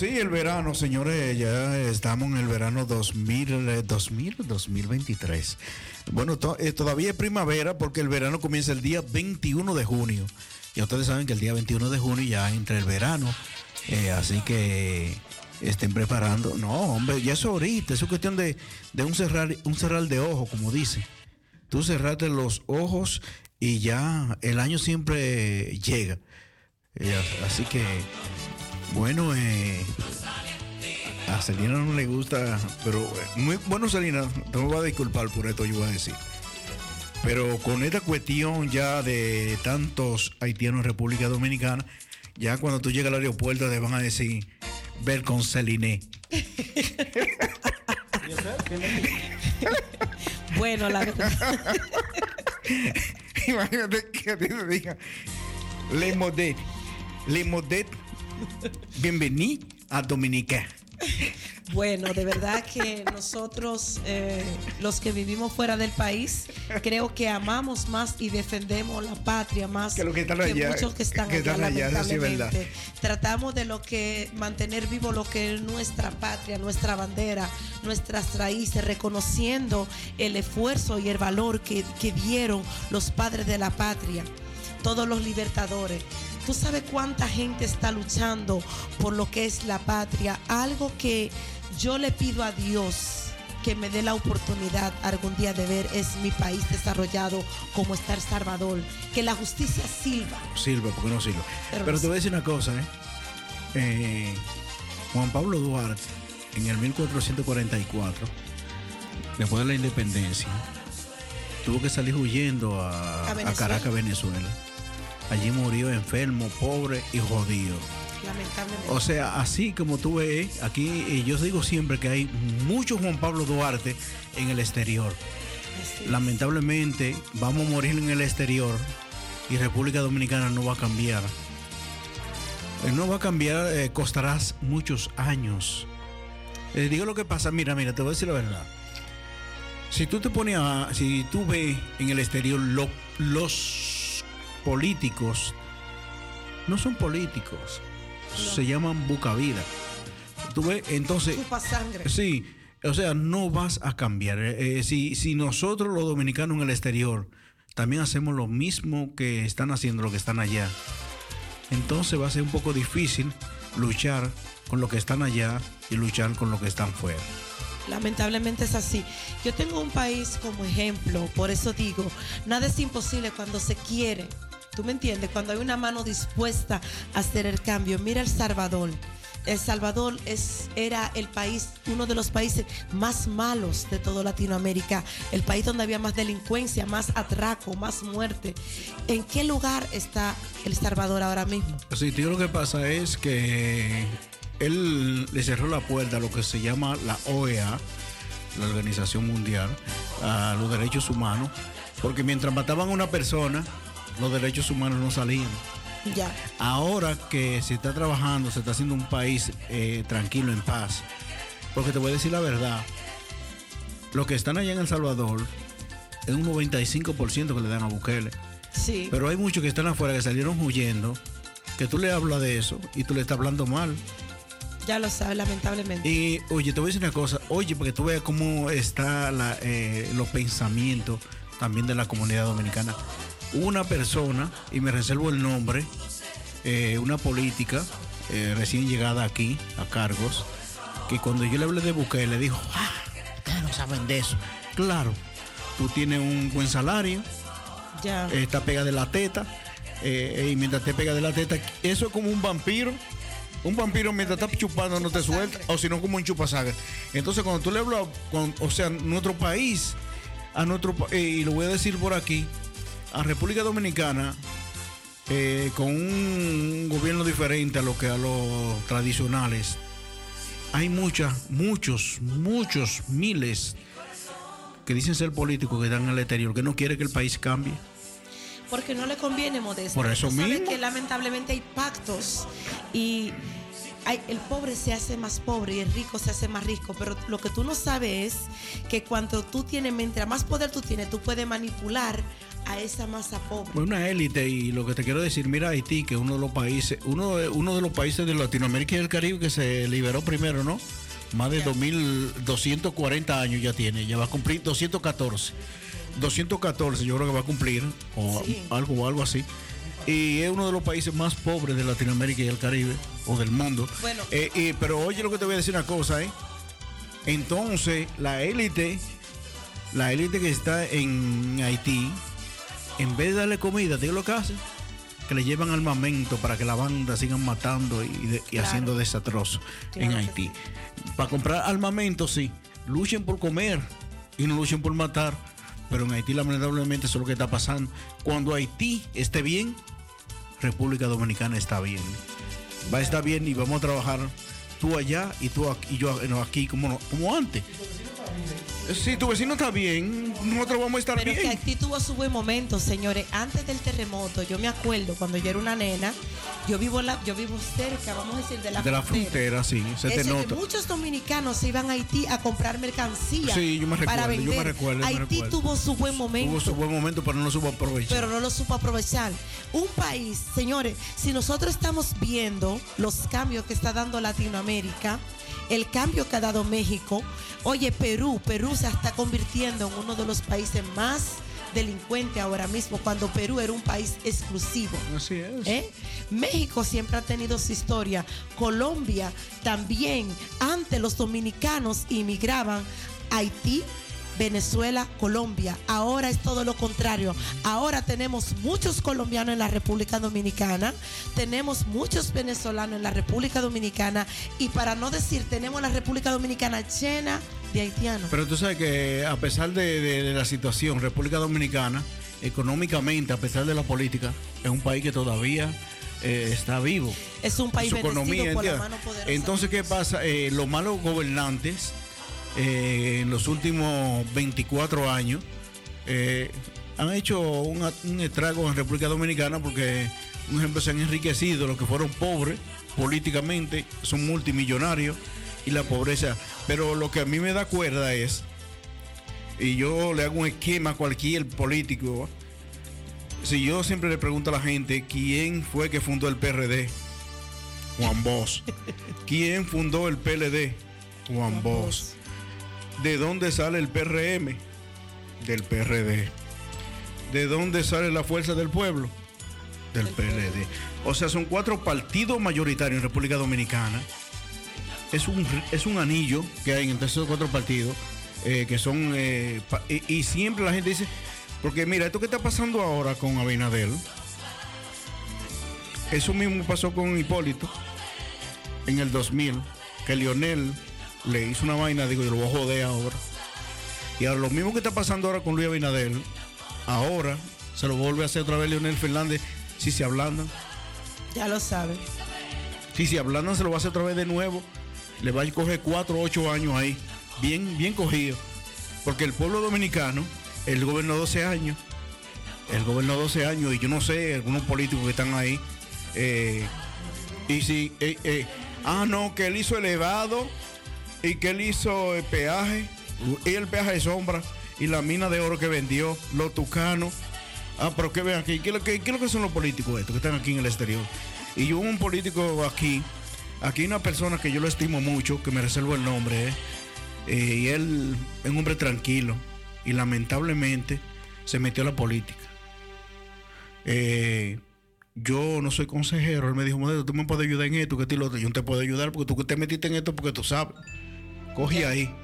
sí, el verano, señores, ya estamos en el verano 2000, 2000 2023. Bueno, to eh, todavía es primavera porque el verano comienza el día 21 de junio. Ya ustedes saben que el día 21 de junio ya entra el verano. Eh, así que estén preparando. No, hombre, ya eso ahorita, es cuestión de, de un, cerrar, un cerrar de ojos, como dice. Tú cerraste los ojos y ya el año siempre llega. Eh, así que bueno, eh, a Selena no le gusta, pero eh, muy bueno, Selena, te me vas a disculpar por esto, yo voy a decir. Pero con esta cuestión ya de tantos haitianos en República Dominicana, ya cuando tú llegas al aeropuerto te van a decir, ver con Celine. bueno, la verdad. Imagínate que te diga, Le Modet, Le Modet Bienvenido a Dominica. Bueno, de verdad que nosotros, eh, los que vivimos fuera del país, creo que amamos más y defendemos la patria más que, muchos que están, que están allá, Tratamos de lo que mantener vivo lo que es nuestra patria, nuestra bandera, nuestras raíces, reconociendo el esfuerzo y el valor que dieron los padres de la patria, todos los libertadores. ¿Tú sabes cuánta gente está luchando por lo que es la patria? Algo que yo le pido a Dios que me dé la oportunidad algún día de ver es mi país desarrollado como está El Salvador. Que la justicia sirva. Sirve, porque no sirve. Pero te voy a decir una cosa, ¿eh? Eh, Juan Pablo Duarte, en el 1444, después de la independencia, tuvo que salir huyendo a, A a Venezuela. Caracas, Venezuela. Allí murió enfermo, pobre y jodido. Lamentablemente. O sea, así como tú ves, aquí eh, yo digo siempre que hay mucho Juan Pablo Duarte en el exterior. Lamentablemente vamos a morir en el exterior y República Dominicana no va a cambiar. Eh, No va a cambiar, eh, costarás muchos años. Eh, digo lo que pasa, mira, mira, te voy a decir la verdad. Si tú te pones a, si tú ves en el exterior lo- los políticos, no son políticos, se llaman bucavida. Tú ves, entonces, Chupa sangre. Sí, o sea, no vas a cambiar. Eh, eh, si, si nosotros los dominicanos en el exterior también hacemos lo mismo que están haciendo los que están allá, entonces va a ser un poco difícil luchar con los que están allá y luchar con los que están fuera. Lamentablemente es así. Yo tengo un país como ejemplo, por eso digo, nada es imposible cuando se quiere. ¿Tú me entiendes? Cuando hay una mano dispuesta a hacer el cambio. Mira El Salvador. El Salvador es, era el país, uno de los países más malos de toda Latinoamérica, el país donde había más delincuencia, más atraco, más muerte. ¿En qué lugar está El Salvador ahora mismo? Sí, tío, lo que pasa es que él le cerró la puerta a lo que se llama la OEA, la Organización Mundial, a los derechos humanos, porque mientras mataban a una persona, los derechos humanos no salían. Ya. Ahora que se está trabajando, se está haciendo un país eh, tranquilo, en paz, porque te voy a decir la verdad, los que están allá en El Salvador es un 95% que le dan a Bukele. Sí. Pero hay muchos que están afuera que salieron huyendo, que tú le hablas de eso y tú le estás hablando mal. Ya lo sabes, lamentablemente. Y oye, te voy a decir una cosa, oye, porque tú veas cómo está la, eh, los pensamientos también de la comunidad dominicana. Una persona, y me reservo el nombre, eh, una política eh, recién llegada aquí a cargos, que cuando yo le hablé de Bukele le dijo, ah, ustedes no saben de eso. Claro, tú tienes un buen salario, Ya. está pega de la teta, eh, y mientras te pega de la teta, eso es como un vampiro. Un vampiro mientras está chupando no te suelta, o si no como un chupasangre. Entonces cuando tú le hablas, con, o sea, nuestro país, a nuestro eh, y lo voy a decir por aquí, a República Dominicana, eh, con un gobierno diferente a lo que a los tradicionales, hay muchas, muchos, muchos, miles que dicen ser políticos que están en el exterior, que no quiere que el país cambie. Porque no le conviene, Modesto. Por eso mismo. que lamentablemente hay pactos y el pobre se hace más pobre y el rico se hace más rico. Pero lo que tú no sabes es que cuando tú tienes, mientras más poder tú tienes, tú puedes manipular a esa masa pobre. Una élite y lo que te quiero decir, mira Haití, que es uno de los países, uno de, uno de los países de Latinoamérica y el Caribe que se liberó primero, ¿no? Más de 2240 años ya tiene, ya va a cumplir 214. 214 yo creo que va a cumplir, o algo, o algo así. Y es uno de los países más pobres de Latinoamérica y el Caribe, o del mundo. Bueno. Eh, eh, pero oye lo que te voy a decir una cosa, ¿eh? Entonces, la élite, la élite que está en Haití, en vez de darle comida, ¿te digo lo que hacen? Que le llevan armamento para que la banda sigan matando y, de- y Claro. haciendo desatroz en Claro Haití. Para comprar armamento, sí. Luchen por comer y no luchen por matar. Pero en Haití, lamentablemente, eso es lo que está pasando. Cuando Haití esté bien, República Dominicana está bien. Va a estar bien y vamos a trabajar tú allá y tú aquí, y yo aquí como, como antes. Si tu vecino está bien, nosotros vamos a estar Pero que bien. Haití tuvo su buen momento, señores. Antes del terremoto, yo me acuerdo cuando yo era una nena Yo vivo, en la, yo vivo cerca, vamos a decir, de la De la frontera. frontera, sí, se te nota. muchos dominicanos se iban a Haití a comprar mercancía Sí, yo me para recuerdo, yo me vender. recuerdo, yo me Haití recuerdo. tuvo su buen momento. Tuvo su buen momento, pero no lo supo aprovechar. pero no lo supo aprovechar. Un país, señores, si nosotros estamos viendo los cambios que está dando Latinoamérica, el cambio que ha dado México, oye, Perú, Perú se está convirtiendo en uno de los países más delincuentes ahora mismo, cuando Perú era un país exclusivo. Así es. ¿Eh? México siempre ha tenido su historia. Colombia también. Antes los dominicanos inmigraban a Haití, Venezuela, Colombia. Ahora es todo lo contrario. Ahora tenemos muchos colombianos en la República Dominicana, tenemos muchos venezolanos en la República Dominicana y para no decir tenemos la República Dominicana llena de haitianos. Pero tú sabes que a pesar de, de- de la situación, República Dominicana, económicamente, a pesar de la política, es un país que todavía eh, está vivo. Es un país su economía, por la mano poderosa. Entonces, ¿qué pasa? Eh, los malos gobernantes eh, en los últimos 24 años han hecho un, un estrago en República Dominicana porque, un ejemplo, se han enriquecido los que fueron pobres políticamente, son multimillonarios y la pobreza. Pero lo que a mí me da cuerda es, y yo le hago un esquema a cualquier político, si yo siempre le pregunto a la gente quién fue que fundó el PRD, Juan Bosch. ¿Quién fundó el PLD? Juan Bosch. ¿De dónde sale el PRM? Del PRD. ¿De dónde sale la Fuerza del Pueblo? Del PLD. O sea, son cuatro partidos mayoritarios en República Dominicana. Es un, es un anillo que hay entre esos cuatro partidos, eh, que son... eh, pa- y, y siempre la gente dice, porque mira, esto que está pasando ahora con Abinader, eso mismo pasó con Hipólito en el 2000, que Lionel le hizo una vaina, digo, yo lo voy a joder ahora. Y ahora lo mismo que está pasando ahora con Luis Abinader, ahora se lo vuelve a hacer otra vez Leonel Fernández, si se ablandan. Ya lo saben. Si se ablandan, se lo va a hacer otra vez de nuevo. Le va a coger cuatro o ocho años ahí, bien, bien cogido. Porque el pueblo dominicano, él gobernó 12 años. Él gobernó 12 años y yo no sé, algunos políticos que están ahí. eh, y si, eh, eh, ah, no, que él hizo elevado y que él hizo el peaje, y el peaje de sombra y la mina de oro que vendió, los tucanos. Ah, pero que vean aquí, ¿qué es lo que, qué es lo que son los políticos estos que están aquí en el exterior? Y yo un político aquí, aquí hay una persona que yo lo estimo mucho, que me reservo el nombre, eh, eh, y él es un hombre tranquilo y lamentablemente se metió a la política. Eh, yo no soy consejero, él me dijo, "Modesto, tú me puedes ayudar en esto, que y lo otro". Yo no te puedo ayudar porque tú te metiste en esto porque tú sabes. Coge ahí.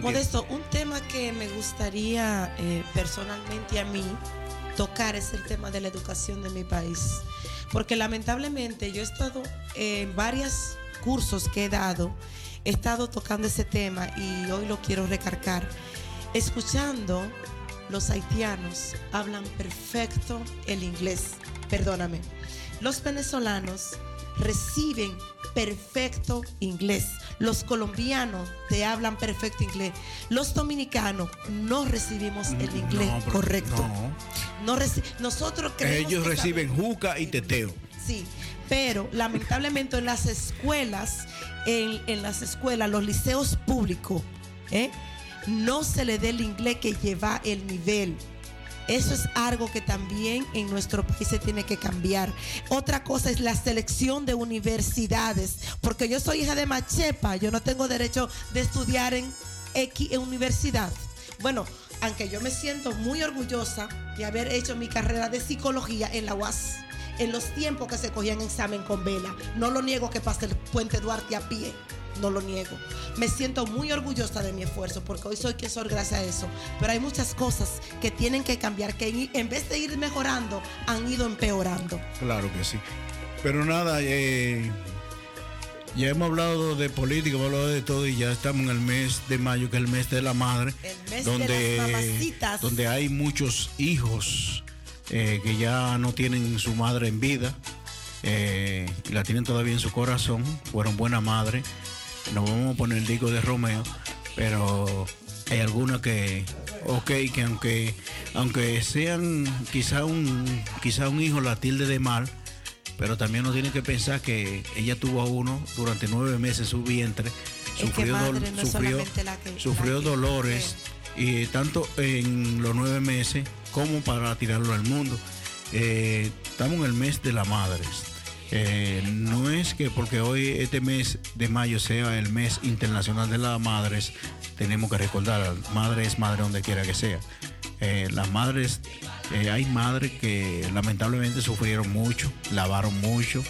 Modesto, un tema que me gustaría eh, personalmente a mí tocar es el tema de la educación de mi país. Porque lamentablemente yo he estado en varios cursos que he dado, he estado tocando ese tema y hoy lo quiero recargar. Escuchando, los haitianos hablan perfecto el inglés, perdóname. Los venezolanos reciben perfecto inglés. Los colombianos te hablan perfecto inglés. Los dominicanos no recibimos el inglés No, pero- correcto. no. No Nosotros creemos Ellos que reciben juca y teteo. Sí, pero lamentablemente en las escuelas, en, en las escuelas, los liceos públicos, ¿eh? no se le dé el inglés que lleva el nivel. Eso es algo que también en nuestro país se tiene que cambiar. Otra cosa es la selección de universidades, porque yo soy hija de Machepa, yo no tengo derecho de estudiar en X universidad. Bueno, aunque yo me siento muy orgullosa de haber hecho mi carrera de psicología en la UAS, en los tiempos que se cogían examen con vela. No lo niego que pase el puente Duarte a pie. No lo niego. Me siento muy orgullosa de mi esfuerzo porque hoy soy quien soy gracias a eso. Pero hay muchas cosas que tienen que cambiar, que en vez de ir mejorando, han ido empeorando. Claro que sí. Pero nada, eh, ya hemos hablado de política, hemos hablado de todo y ya estamos en el mes de mayo, que es el mes de la madre, mes de donde, las mamacitas. donde hay muchos hijos eh, que ya no tienen su madre en vida eh, y la tienen todavía en su corazón, fueron buena madre. No vamos a poner el disco de Romeo, pero hay algunas que, ok, que aunque, aunque sean quizá un, quizá un hijo la tilde de mal, pero también uno tiene que pensar que ella tuvo a uno durante nueve meses en su vientre, sufrió, madre no sufrió, que- dolores, y tanto en los nueve meses como para tirarlo al mundo. Eh, estamos en el mes de las madres. Eh, no es que porque hoy este mes de mayo sea el mes internacional de las madres, tenemos que recordar, madre es madre donde quiera que sea. Eh, las madres, eh, hay madres que lamentablemente sufrieron mucho, lavaron mucho,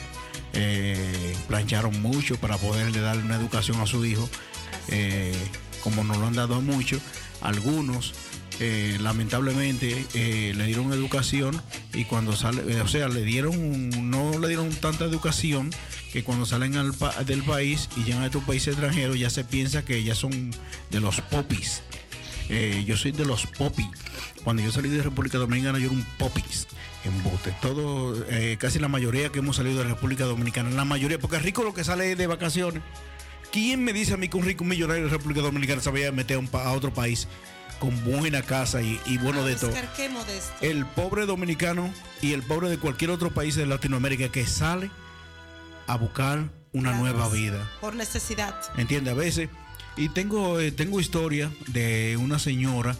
plancharon mucho para poderle darle una educación a su hijo, como nos lo han dado a muchos, algunos eh, lamentablemente eh, le dieron educación y cuando sale, eh, o sea, le dieron, no le dieron tanta educación que cuando salen del país y llegan a estos países extranjeros ya se piensa que ya son de los popis. Yo soy de los popis. Cuando yo salí de República Dominicana yo era un popis en bote. Todo, casi la mayoría que hemos salido de República Dominicana, la mayoría, porque es rico lo que sale de vacaciones. ¿Quién me dice a mí que un rico millonario de República Dominicana se vaya a meter a otro país con buena casa y, y bueno de todo? Qué modesto. El pobre dominicano y el pobre de cualquier otro país de Latinoamérica que sale a buscar una nueva vida. Por necesidad. ¿Entiende? A veces. Y tengo, eh, tengo historia de una señora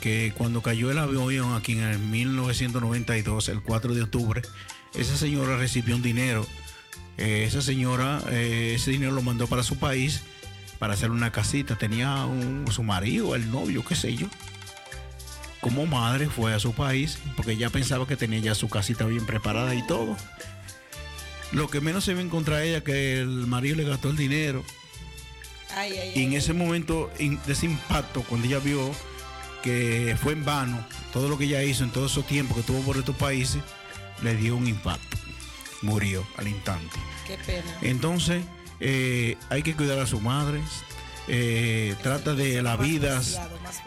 que cuando cayó el avión aquí en el 1992, el 4 de octubre, esa señora recibió un dinero. Eh, esa señora, eh, ese dinero lo mandó para su país para hacer una casita. Tenía un, su marido, el novio, qué sé yo. Como madre fue a su país porque ella pensaba que tenía ya su casita bien preparada y todo. Lo que menos se ve en contra de ella que el marido le gastó el dinero. Ay, ay, Y en ay. ese momento de ese impacto, cuando ella vio que fue en vano todo lo que ella hizo en todo ese tiempo que tuvo por estos países, le dio un impacto. Murió al instante. Qué pena. Entonces, eh, hay que cuidar a sus madres. eh, trata de la vida.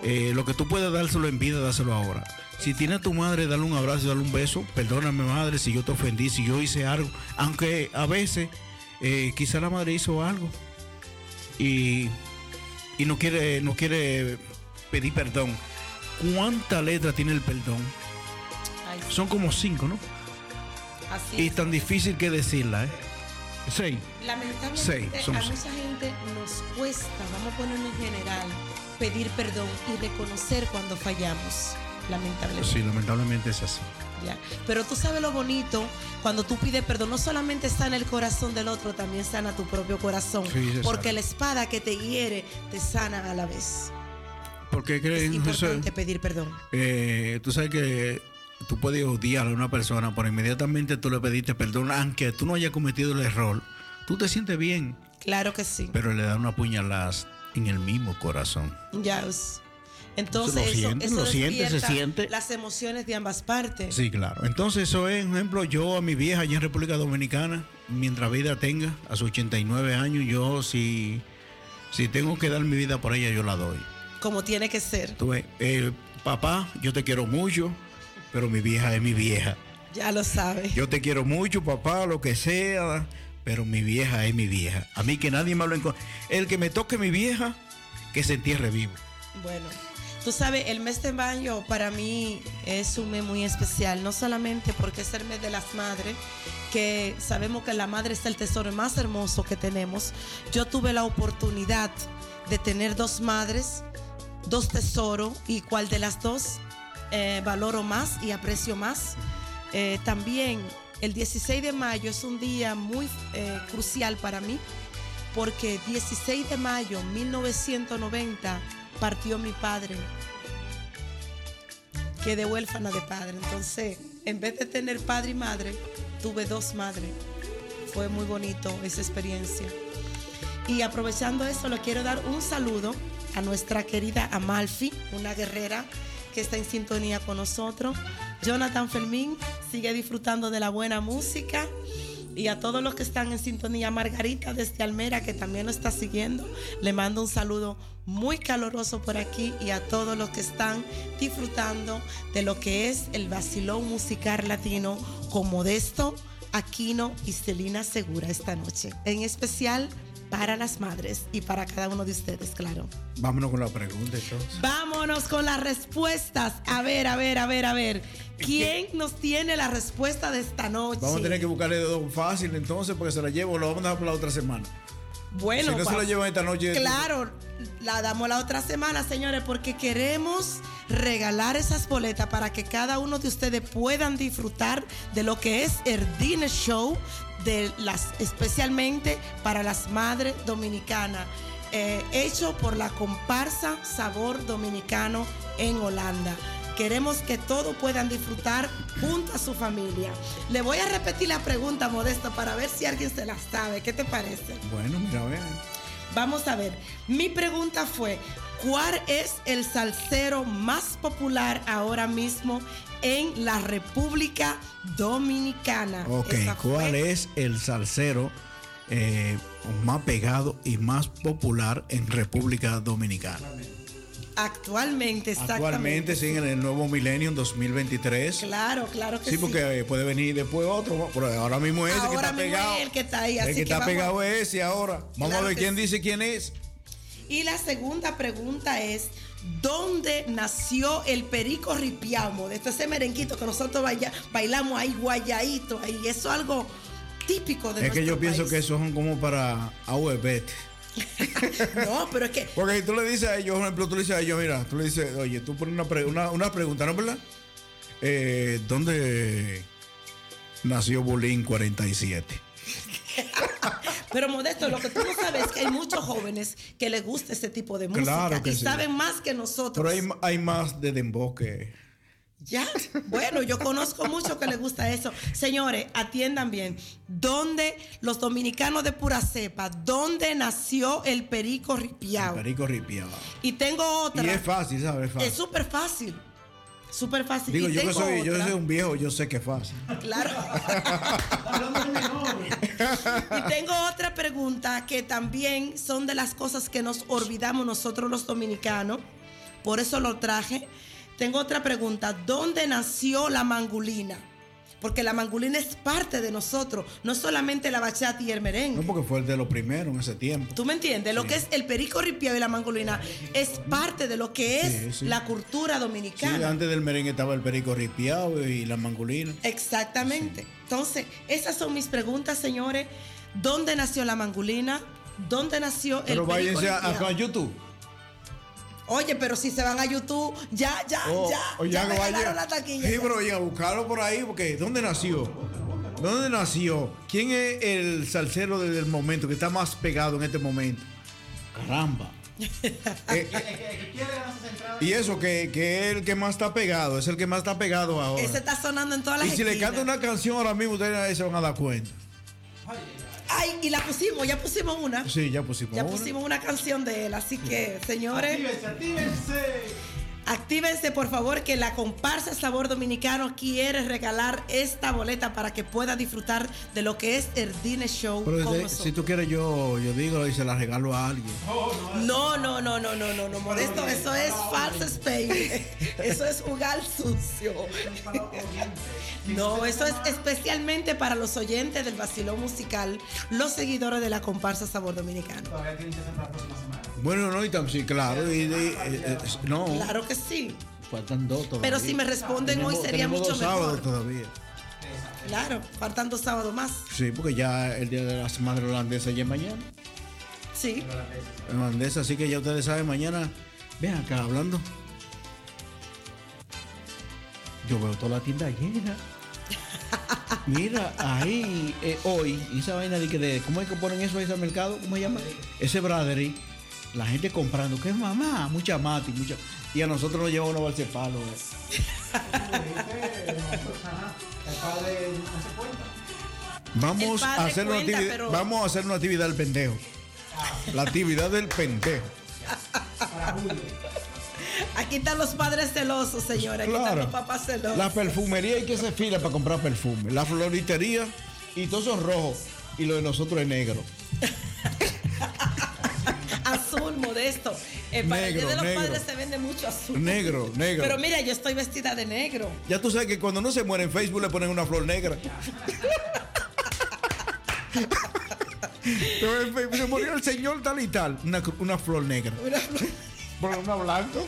eh, lo que tú puedes dárselo en vida, dáselo ahora. Si tiene a tu madre, dale un abrazo, dale un beso. Perdóname, madre, si yo te ofendí, si yo hice algo. Aunque a veces, eh, quizá la madre hizo algo y, y no quiere, no quiere pedir perdón. ¿Cuánta letra tiene el perdón? Son como cinco, ¿no? así Y es. tan difícil que decirla, ¿eh? Seis. Lamentablemente Seis, son a seis. mucha gente nos cuesta, vamos a ponerlo en general, pedir perdón y reconocer cuando fallamos. Lamentablemente. Sí, lamentablemente es así. Ya. Pero tú sabes lo bonito, cuando tú pides perdón, no solamente está en el corazón del otro, también sana tu propio corazón. Sí, porque sabe. la espada que te hiere te sana a la vez. Porque Es creen eso, importante pedir perdón. eh, tú sabes que tú puedes odiar a una persona, pero inmediatamente tú le pediste perdón, aunque tú no hayas cometido el error, tú te sientes bien, Claro que sí. pero le da una puñalada en el mismo corazón. Ya es. Entonces, Lo eso, siente, eso lo siente, se siente. Las emociones de ambas partes. Sí, claro. Entonces, eso es, un ejemplo, yo a mi vieja allá en República Dominicana, mientras vida tenga, a sus 89 años, yo si, si tengo que dar mi vida por ella, yo la doy. Como tiene que ser. Tú ves, eh, papá, yo te quiero mucho, pero mi vieja es mi vieja. Ya lo sabes. Yo te quiero mucho, papá, lo que sea, pero mi vieja es mi vieja. A mí que nadie me lo enco- El que me toque mi vieja, que se entierre vivo. Bueno, tú sabes, el mes de mayo para mí es un mes muy especial, no solamente porque es el mes de las madres, que sabemos que la madre es el tesoro más hermoso que tenemos. Yo tuve la oportunidad de tener dos madres, dos tesoros, y cuál de las dos eh, valoro más y aprecio más. Eh, también el 16 de mayo es un día muy eh, crucial para mí porque 16 de mayo 1990 partió mi padre. Quedé huérfana de padre. Entonces, en vez de tener padre y madre, tuve dos madres. Fue muy bonito esa experiencia. Y aprovechando eso, le quiero dar un saludo a nuestra querida Amalfi, una guerrera que está en sintonía con nosotros. Jonathan Fermín sigue disfrutando de la buena música. Y a todos los que están en sintonía, Margarita desde Almera, que también nos está siguiendo, le mando un saludo muy caloroso por aquí y a todos los que están disfrutando de lo que es el vacilón musical latino con Modesto, Aquino y Celina Segura esta noche. En especial para las madres y para cada uno de ustedes, claro. Vámonos con la pregunta entonces. Vámonos con las respuestas. A ver, a ver, a ver, a ver. ¿Quién nos tiene la respuesta de esta noche? Vamos a tener que buscarle dedo fácil entonces porque se la llevo, lo vamos a dejar para la otra semana. Bueno, si no se la llevan esta noche. Claro, la damos la otra semana, señores, porque queremos regalar esas boletas para que cada uno de ustedes puedan disfrutar de lo que es el Dinner Show, de las, especialmente para las madres dominicanas, eh, hecho por la comparsa Sabor Dominicano en Holanda. Queremos que todos puedan disfrutar junto a su familia. Le voy a repetir la pregunta, Modesto, para ver si alguien se la sabe. ¿Qué te parece? Bueno, mira, vean. Vamos a ver. Mi pregunta fue, ¿cuál es el salsero más popular ahora mismo en la República Dominicana? Ok, ¿cuál es el salsero eh, más pegado y más popular en República Dominicana? Actualmente, exactamente. Actualmente, sí, en el nuevo milenio, 2023. Claro, claro que sí. Sí, porque eh, puede venir después otro, pero ahora mismo que Ahora está mismo pegado. es el que está ahí, el así que, que está vamos- pegado es ese ahora. Vamos Claro a ver que quién sí. dice quién es. Y la segunda pregunta es, ¿dónde nació el perico ripiao? Modesto? ese merenguito que nosotros baila- bailamos ahí guayadito, ahí. Eso es algo típico de Es que yo pienso que esos son como para AUEBET. No, pero es que Porque si tú le dices a ellos, por ejemplo, tú le dices a ellos, mira, tú le dices, oye, tú pones una, pre- una, una pregunta, ¿no es verdad? Eh, ¿Dónde nació Bolín 47? Pero Modesto, lo que tú no sabes es que hay muchos jóvenes que les gusta este tipo de música Claro que y sí. saben más que nosotros. Pero hay, hay más de dembow que... Ya, bueno, yo conozco mucho que les gusta eso. Señores, atiendan bien. ¿Dónde los dominicanos de pura cepa? ¿Dónde nació el perico ripiao? Perico ripiao. Y tengo otra. Y es fácil, ¿sabes? Es súper fácil. Súper fácil. Digo, y yo que, soy, yo soy un viejo, yo sé que es fácil. Claro. y tengo otra pregunta que también son de las cosas que nos olvidamos nosotros los dominicanos. Por eso lo traje. Tengo otra pregunta. ¿Dónde nació la mangulina? Porque la mangulina es parte de nosotros, no solamente la bachata y el merengue. No, porque fue el de los primeros en ese tiempo. ¿Tú me entiendes? Lo que es el perico ripiao y la mangolina es parte de lo que es Sí, sí. la cultura Sí, dominicana. antes del merengue estaba el perico ripiao y la mangulina. Exactamente. Entonces, esas son mis preguntas, señores. ¿Dónde nació la mangulina? ¿Dónde nació Pero el perico váyanse a, a- ripiao? a YouTube. Oye, pero si se van a YouTube, ya, ya, Oh, ya, o ya ya me vaya- la taquilla. Sí, pero oye, a buscarlo por ahí, porque ¿dónde nació? ¿Dónde nació? ¿Quién es el salsero desde el momento que está más pegado en este momento? Caramba. Eh, y eso, que, que es el que más está pegado, es el que más está pegado ahora. Ese está sonando en todas las Y si le esquinas. canta una canción ahora mismo, ustedes se van a dar cuenta. Ay, y la pusimos, ya pusimos una. Sí, ya pusimos Ya una. pusimos una canción de él, así que, señores. Actívense, por favor, que la comparsa Sabor Dominicano quiere regalar esta boleta para que pueda disfrutar de lo que es el Dinner Show Pero con de- nosotros. si tú quieres, yo, yo digo y se la regalo a alguien. No, no, no, no, no, no, no, Modesto, eso es falso Spain. Eso es jugar sucio. No, eso es especialmente para los oyentes del vacilón musical, los seguidores de la comparsa Sabor Dominicano. Bueno, no, y tam- sí, claro. y de- eh, eh, no, Claro que sí. faltan dos todavía. Pero si me responden hoy sería mucho dos sábados mejor. todavía. Claro, faltan dos sábados más. Sí, porque ya el día de las madres holandesas ya es mañana. Sí. Holandesa, así que ya ustedes saben, mañana, ven acá hablando. Yo veo toda la tienda llena. Mira, ahí, eh, hoy, esa vaina de que de, ¿cómo es que ponen eso ahí ese mercado? ¿Cómo se llama? Ese bradery, la gente comprando, que mamá, mucha mati, mucha. Y a nosotros nos lleva uno balse palo. Vamos a hacer una actividad, pero- vamos a hacer una actividad del pendejo. La actividad del pendejo. Aquí están los padres celosos, señores. Aquí están Claro. los papás celosos. La perfumería hay que se fila para comprar perfume. La floritería y todos son rojos. Y lo de nosotros es negro. Azul, modesto. Eh, para el Negro, Día de los negro. padres se vende mucho azul. Negro, negro. Pero mira, yo estoy vestida de negro. Ya tú sabes que cuando uno se muere en Facebook le ponen una flor negra. Se murió el señor tal y tal. Una, una flor negra. Una flor- Por una blanca.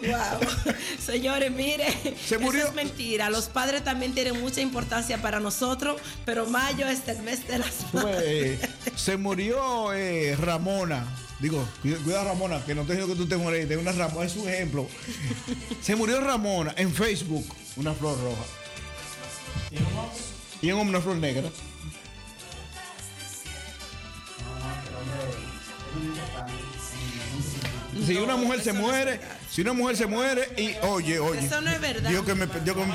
Wow. Señores, mire, Se murió. eso es mentira. Los padres también tienen mucha importancia para nosotros, pero mayo es el mes de las Pues, se murió eh, Ramona. Digo, cuida, cuida, Ramona, que no te digo que tú te mueres. De una Ramona, es un ejemplo. Se murió Ramona en Facebook, una flor roja. Y en una flor negra. Si una mujer se muere, si una mujer se muere y oye, oye. Eso no es verdad. Dios que me, Dios que me,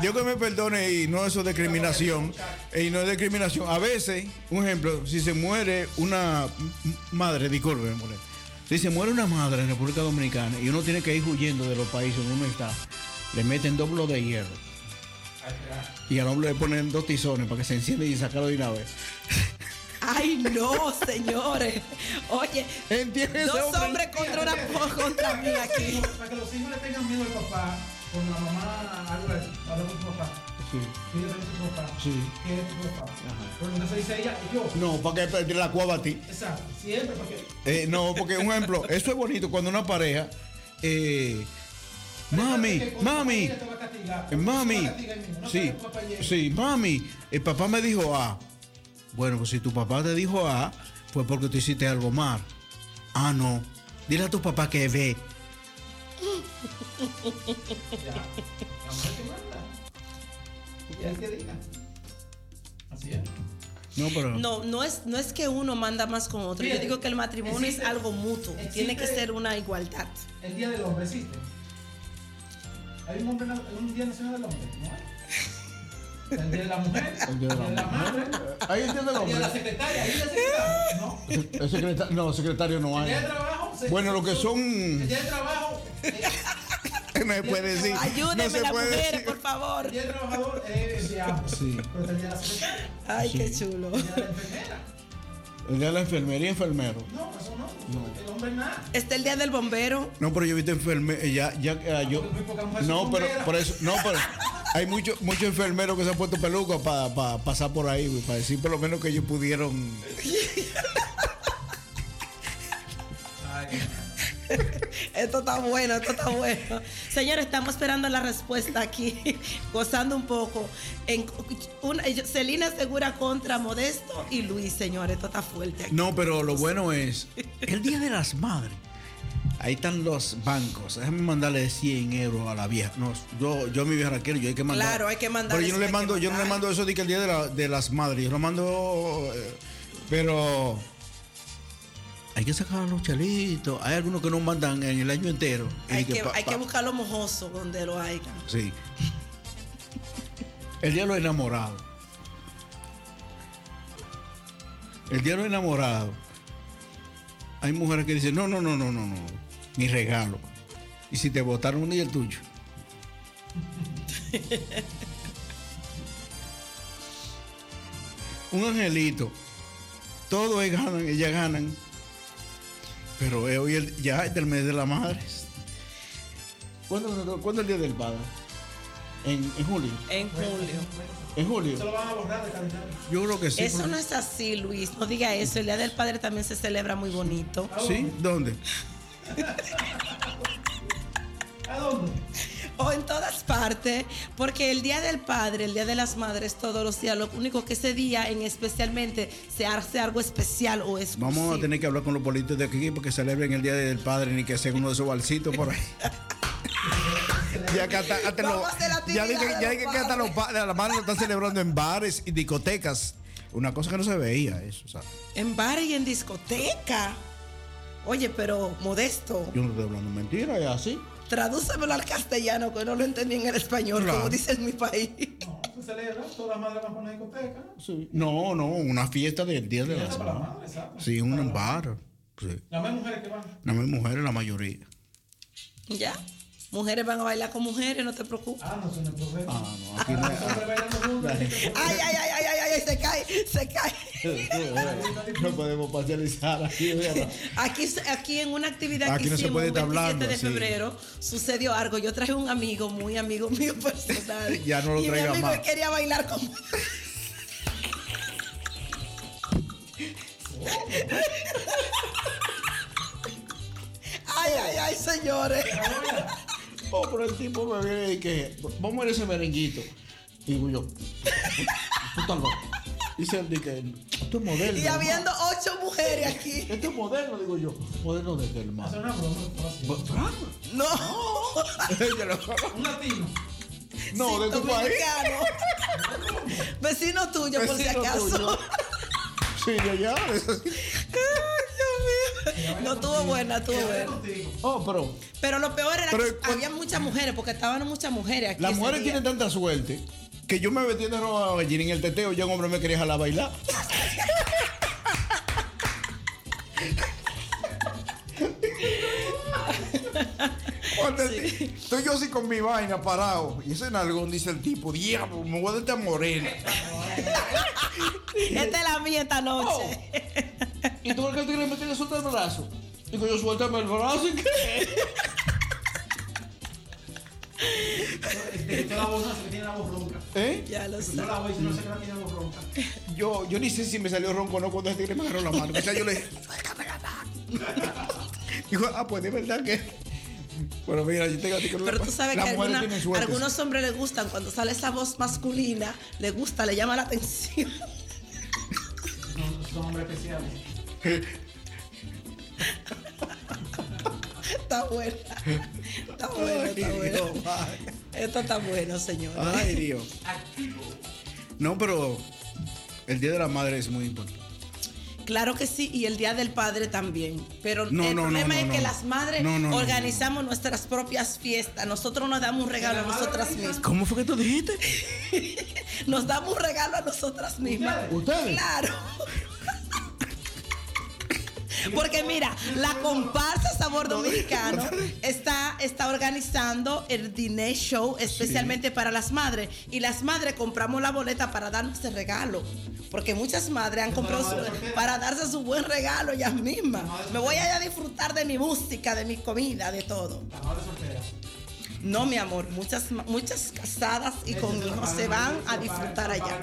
Dios que me perdone y no eso es discriminación. Y no es discriminación. A veces, un ejemplo, si se muere una madre, disculpe. Si se muere una madre en República Dominicana y uno tiene que ir huyendo de los países donde uno está, le meten dos bloques de hierro. Y al hombre le ponen dos tizones para que se encienda y sacarlo de una vez. Ay, no, señores. Oye, dos hombre? hombres contra una contra mí aquí. Para que los hijos le tengan miedo al papá, con la mamá, algo así, habla con tu papá. Sí. Pídele a tu papá. Sí. ¿Quién es tu papá? Pero entonces dice ella, yo. No, para que te la cuava a ti. Exacto, siempre, porque. Eh, no, porque un ejemplo, eso es bonito cuando una pareja. eh, mami, mami, mami, sí, sí, mami, el papá me dijo A. Bueno, pues si tu papá te dijo A, fue porque tú hiciste algo mal. Ah, no. Dile a tu papá que ve. El que diga. Así es. No, pero. No, no es, no es que uno manda más con otro. Yo digo que el matrimonio existe- es algo mutuo. Tiene que ser una igualdad. El Día del Hombre existe. ¿Hay un, hombre, un Día Nacional del Hombre? ¿No hay? El Día de la Mujer. El Día de la el Día de la Madre. Ahí el Día del El Día de Hombre. la Secretaria. ¿Hay un Día de secretario? No. El secretario, no, secretario no El hay. Día de Trabajo. se- Bueno, lo que son. El Día de Trabajo. No se puede decir. Ayúdenme no se las puede mujeres, decir. por favor. El Día del Trabajador es de ambos. Sí. Pero el Día de la Secretaria. Ay, Sí. qué chulo. El Día de la Enfermera. El día de la enfermería enfermero. No, eso no. El hombre nada. Está el día del bombero. No, pero yo he visto enfermeros, ya, ya, eh, yo, no, pero por eso, no, pero hay muchos muchos enfermeros que se han puesto pelucas para pasar por ahí, güey, para decir por lo menos que ellos pudieron. Esto está bueno, esto está bueno. Señores, estamos esperando la respuesta aquí, gozando un poco. En, una, Celina Segura contra Modesto y Luis, señores, esto está fuerte aquí. No, pero lo bueno es el día de las madres. Ahí están los bancos. Déjame mandarle 100 euros a la vieja. No, yo, yo a mi vieja la quiero, yo hay que mandar. Claro, hay que mandar Pero yo no le que mando, yo no le mando eso de que el día de, la- de las madres. Yo lo mando. eh, Pero hay que sacar los chalitos. Hay algunos que no mandan en el año entero. Hay que, pa- hay que pa- buscarlo mojoso donde lo haya. Sí. El día de los enamorados. El día de los enamorados. Hay mujeres que dicen, no, no, no, no, no, no. Ni regalo. Y si te votaron ni el tuyo. Un angelito. Todos ellos ganan, ellas ganan. Pero es hoy ya es del mes de la madre. ¿Cuándo, cuándo es el día del padre? En, en julio. En julio. En julio. Se lo van a borrar de calendario. Yo creo que sí. Eso porque- no es así, Luis. No diga eso. El Día del Padre también se celebra muy bonito. ¿Sí? ¿Dónde? ¿A dónde? O en todas partes, porque el Día del Padre, el Día de las Madres, todos los días, lo único que ese día en especialmente se hace algo especial o exclusivo. Vamos a tener que hablar con los políticos de aquí porque celebren el Día del Padre ni que sea uno de esos balsitos por ahí. ya que hasta, hasta la ya dije, de ya dije que hasta los padres, las madres lo están celebrando en bares y discotecas. Una cosa que no se veía eso, ¿sabes? En bares y en discoteca. Oye, pero modesto. Yo no estoy hablando mentira, es así. Tradúcemelo al castellano, que no lo entendí en el español, Claro. como dice en mi país. Se celebra, todas las madres van a una discoteca. Sí. No, no, una fiesta del Día de las la Madres. madre. Sí, un bar. Sí. Las más mujeres que van. No hay mujeres, la mayoría. Ya. Mujeres van a bailar con mujeres, no te preocupes. Ah, no, no problema. Ah, no, aquí no. Ay, ay, ay, ay, ay, ay, se cae, se cae. no podemos parcializar aquí. aquí. Aquí en una actividad aquí que no hicimos, se puede estar hablando, de febrero sucedió algo. Yo traje un amigo, muy amigo mío personal. ya no lo y traiga mi amigo más. quería bailar con Ay, ay, ay, señores. Oh, pero el tipo me viene y que, vamos a ver ese merenguito. Y digo yo, puta loco. Dice él, que esto es moderno. Y habiendo ocho mujeres aquí. Esto es moderno, digo yo. ¿Moderno de qué, hermano? No. Un latino. No, de tu país. Vecino tuyo, por si acaso. Sí, Dios mío. No estuvo buena, estuvo buena. Oh, pero Pero lo peor era Pero que había muchas mujeres, porque estaban muchas mujeres aquí. las mujeres tienen tanta suerte que yo me metí en roba gallina en el teteo. Ya un hombre me quería jalar a bailar. Cuando Estoy yo así con mi vaina parado. Y ese nalgón dice el tipo, diablo, me voy a dar esta morena. Esta es la mía esta noche. Oh. Y tú el que tigre me tiene suelta el brazo. Digo yo, suéltame el brazo y qué. Este, que la voz no sé que tiene la voz ronca. ¿Eh? Ya lo Yo la voy no sé que la tiene la voz ronca. Yo, yo ni sé si me salió ronco o no cuando el tigre me agarró la mano. O sea, yo le dije, Dijo, ah, pues de verdad que. Bueno, mira, yo tengo a ti que Pero tú sabes que alguna- algunos hombres les gustan cuando sale esa voz masculina, les gusta, le llama la atención. Son, son hombres especiales. Está buena. Está buena, está ay. Esto está bueno, señor. Ay, Dios. No, pero el Día de la Madre es muy importante. Claro que sí, y el Día del Padre también. Pero No, el no, problema no, es que las madres organizamos nuestras propias fiestas. Nosotros nos damos un regalo a nosotras mismas. ¿Cómo fue que tú dijiste? Nos damos un regalo a nosotras mismas. ¿Ustedes? Claro. Porque mira, la comparsa Sabor Dominicano está, está organizando el Dinner Show especialmente para las madres. Y las madres compramos la boleta para darnos el regalo. Porque muchas madres han comprado su- para darse su buen regalo ellas mismas. Me voy a ir a disfrutar de mi música, de mi comida, de todo. No, mi amor, muchas, muchas casadas y con hijos se van a disfrutar allá.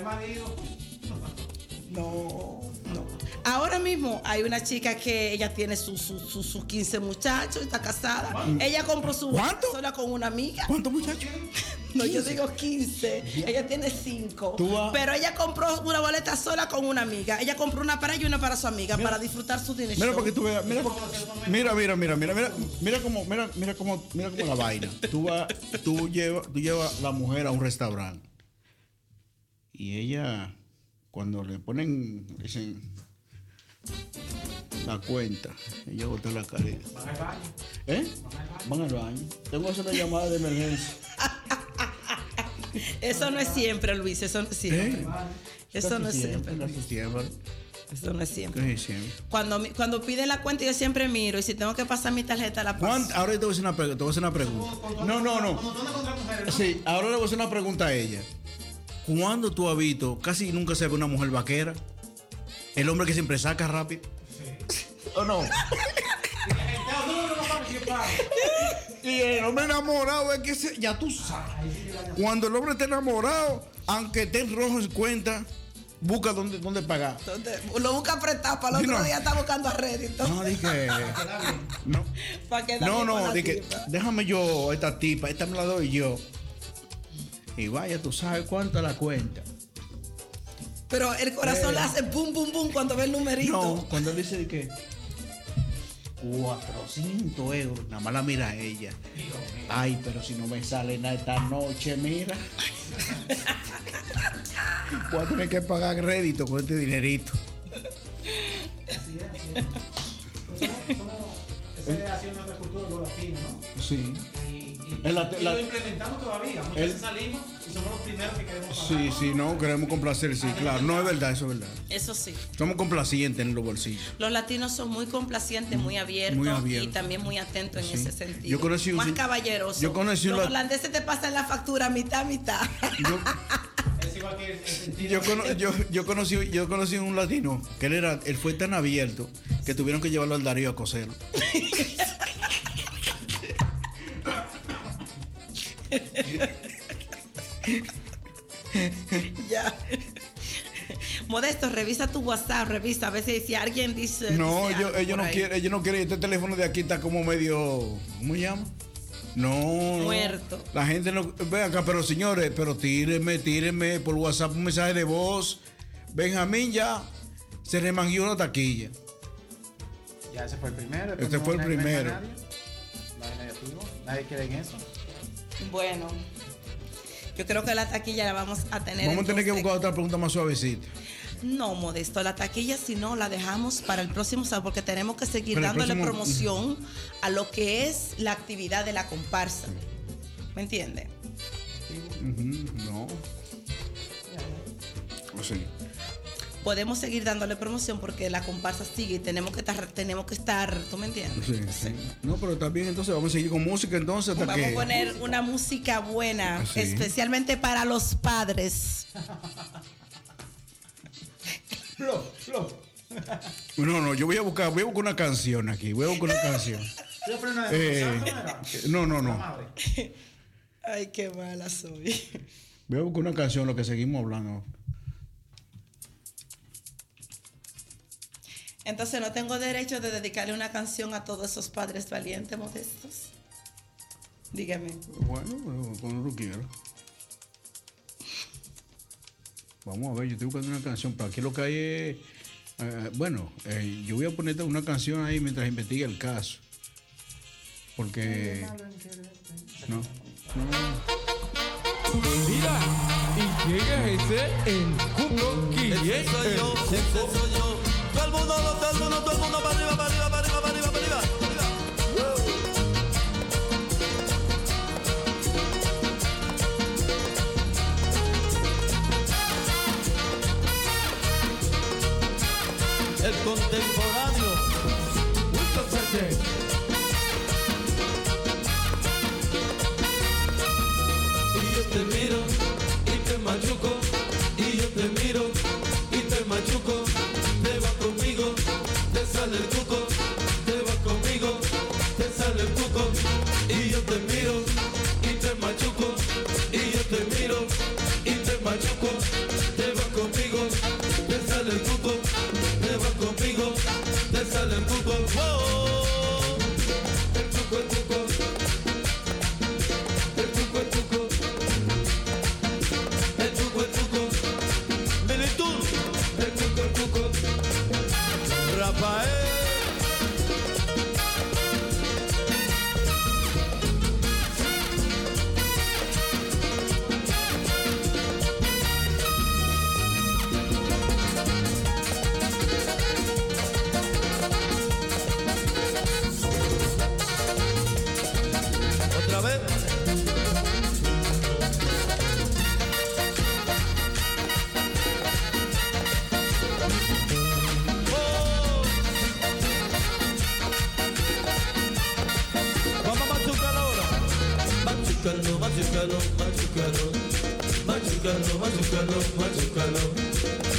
No, no. Ahora mismo hay una chica que ella tiene sus su, su, sus 15 muchachos, está casada. Ella compró su ¿Cuánto? sola con una amiga. ¿Cuántos muchachos? No, yo digo 15. Ella tiene 5. Tú vas- Pero ella compró una boleta sola con una amiga. Ella compró una para ella y una para su amiga para disfrutar su dinero. Mira para que tú veas, mira, mira, mira, mira, mira, mira, mira cómo, mira, mira cómo, mira cómo la vaina. Tú vas, tú llevas, tú llevas la mujer a un restaurante y ella, cuando le ponen, dicen la cuenta, ella bota la cara. y- ¿Eh? Van al baño. Tengo que hacer una llamada de emergencia. Eso no es siempre, Luis. Eso no es siempre. ¿Eh? Eso no es siempre. Luis. Eso no es siempre. Cuando, cuando piden la cuenta, yo siempre miro. Y si tengo que pasar mi tarjeta, la paso. ¿Cuánt- Ahora te voy a hacer una, pre- te voy a hacer una pregunta. No, no, no. Sí, ahora le voy a hacer una pregunta a ella. ¿Cuándo tú has visto, casi nunca se ve una mujer vaquera? El hombre que siempre saca rápido. ¿O no? Y el hombre enamorado es que se- ya tú sabes. Cuando el hombre está enamorado, aunque esté en rojo en cuenta, busca dónde, dónde pagar. Entonces, lo busca apretado para el Sí, otro no. día está buscando a rédito. No, dije. No, no, no dije, déjame yo, esta tipa, esta me la doy yo. Y vaya, tú sabes cuánto la cuenta. Pero el corazón le hace pum, pum, pum cuando ve el numerito. No, cuando él dice de que 400 euros, nada más la mira a ella. Ay, pero si no me sale nada esta noche, mira. Voy a tener que pagar crédito con este dinerito. Esa es así nuestra cultura de los latinos, ¿no? Sí. Y, y- En la- y la- lo implementamos todavía. Muchas El- veces salimos y somos los primeros que queremos pagar. Sí, sí, no, queremos complacer, sí, claro. No es verdad, eso es verdad. Eso sí. Somos complacientes en los bolsillos. Los latinos son muy complacientes, muy abiertos, Muy abiertos. y también muy atentos en ese sentido. Yo conocí un Más caballerosos. yo conocí un Los holandeses te pasan la factura mitad, mitad. Es igual que el, el sentido. Yo, cono- yo, yo conocí, yo conocí un latino que él, era, él fue tan abierto que tuvieron que llevarlo al Darío a coserlo. ya. Modesto, revisa tu WhatsApp, revisa a ver si, si alguien dice. No, dice ellos, no quieren, ellos no quieren. Este teléfono de aquí está como medio. ¿Cómo se llama? No. no. Muerto. La gente no. Ve acá, pero señores, pero tírenme, tírenme por WhatsApp un mensaje de voz. Benjamín ya se remangió una taquilla. Ya ese fue el primero. Este no fue el primero. Negativo. Nadie quiere en eso. Bueno, yo creo que la taquilla la vamos a tener. Vamos a tener que buscar otra pregunta más suavecita. No, Modesto, la taquilla si no la dejamos para el próximo sábado porque tenemos que seguir Para dándole próximo- promoción a lo que es la actividad de la comparsa. ¿Me entiende? Ujú, No. O sí. Podemos seguir dándole promoción porque la comparsa sigue y tenemos que estar, tenemos que estar, ¿tú me entiendes? Sí, sí. No, pero está bien, entonces vamos a seguir con música entonces hasta Vamos que. a poner una música buena, Sí. especialmente para los padres. Flo, Flo. No, no, yo voy a buscar, voy a buscar una canción aquí, voy a buscar una canción. Eh, no, no, no. Ay, qué mala soy. Voy a buscar una canción, lo que seguimos hablando. Entonces no tengo derecho de dedicarle una canción a todos esos padres valientes, modestos. Dígame. Bueno, cuando tú quieras. Vamos a ver, yo estoy buscando una canción, pero aquí lo que hay es. eh, bueno, eh, yo voy a ponerte una canción ahí mientras investiga el caso. Porque. No. no. Mira, ¿y es ese? El cuco. Ese soy yo, ese soy yo. El mundo, todo el mundo, todo el mundo para arriba, para arriba, para arriba, para arriba, para arriba. El contemporáneo. Wilson Sánchez. Machucano, Machucano, Machucano, Machucano, Machucano,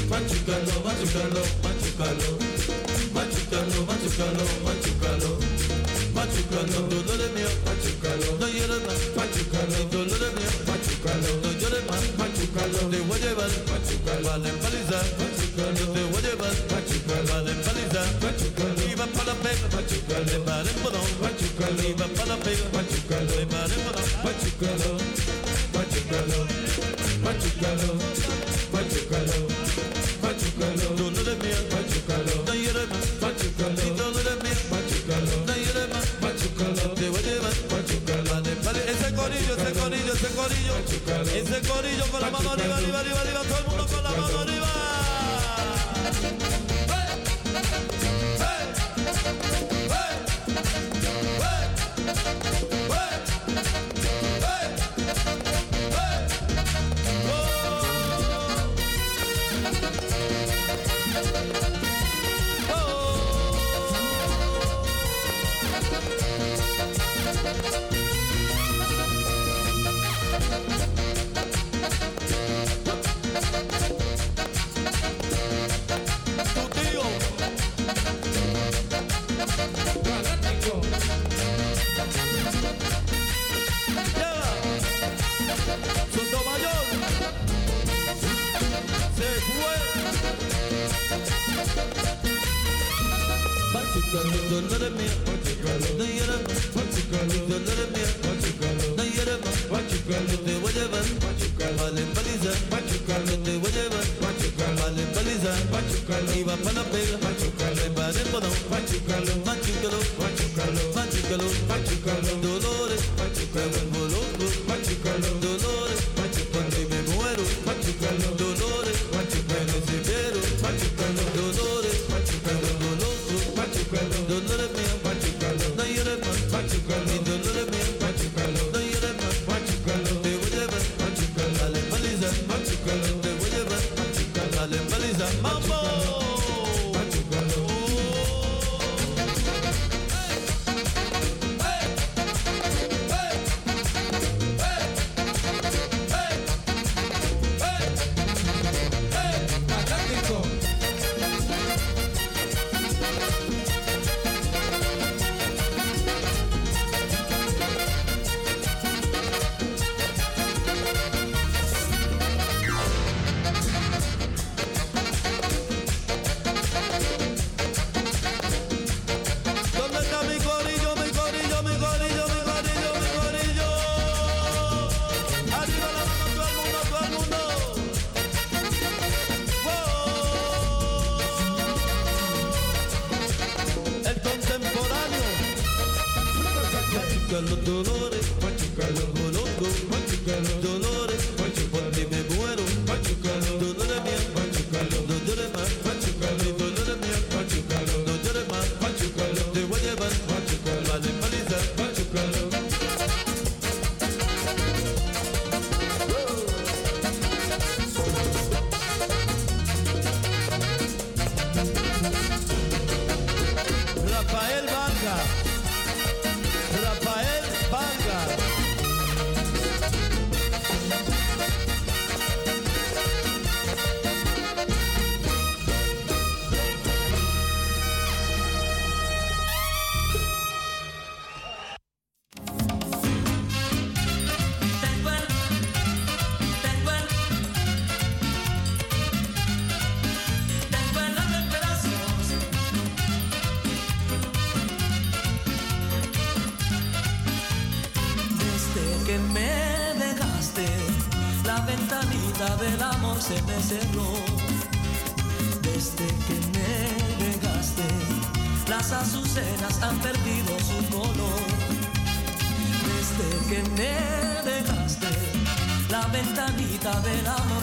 Machucano, Machucano, Machucano, Machucano, Machucano, Machucano, Machucano, no le mio, Machucano, no yo ma, Machucano, no no le mio, Machucano, no yo ma, Machucano, de Guayabal, Machucano, vale paliza, Machucano, de Guayabal, Machucano, vale paliza, Machucano baby, what you girl, everybody put on, what you girl, leave up on a baby, what you girl, everybody put on, what you girl, what you girl, what you girl, what you girl.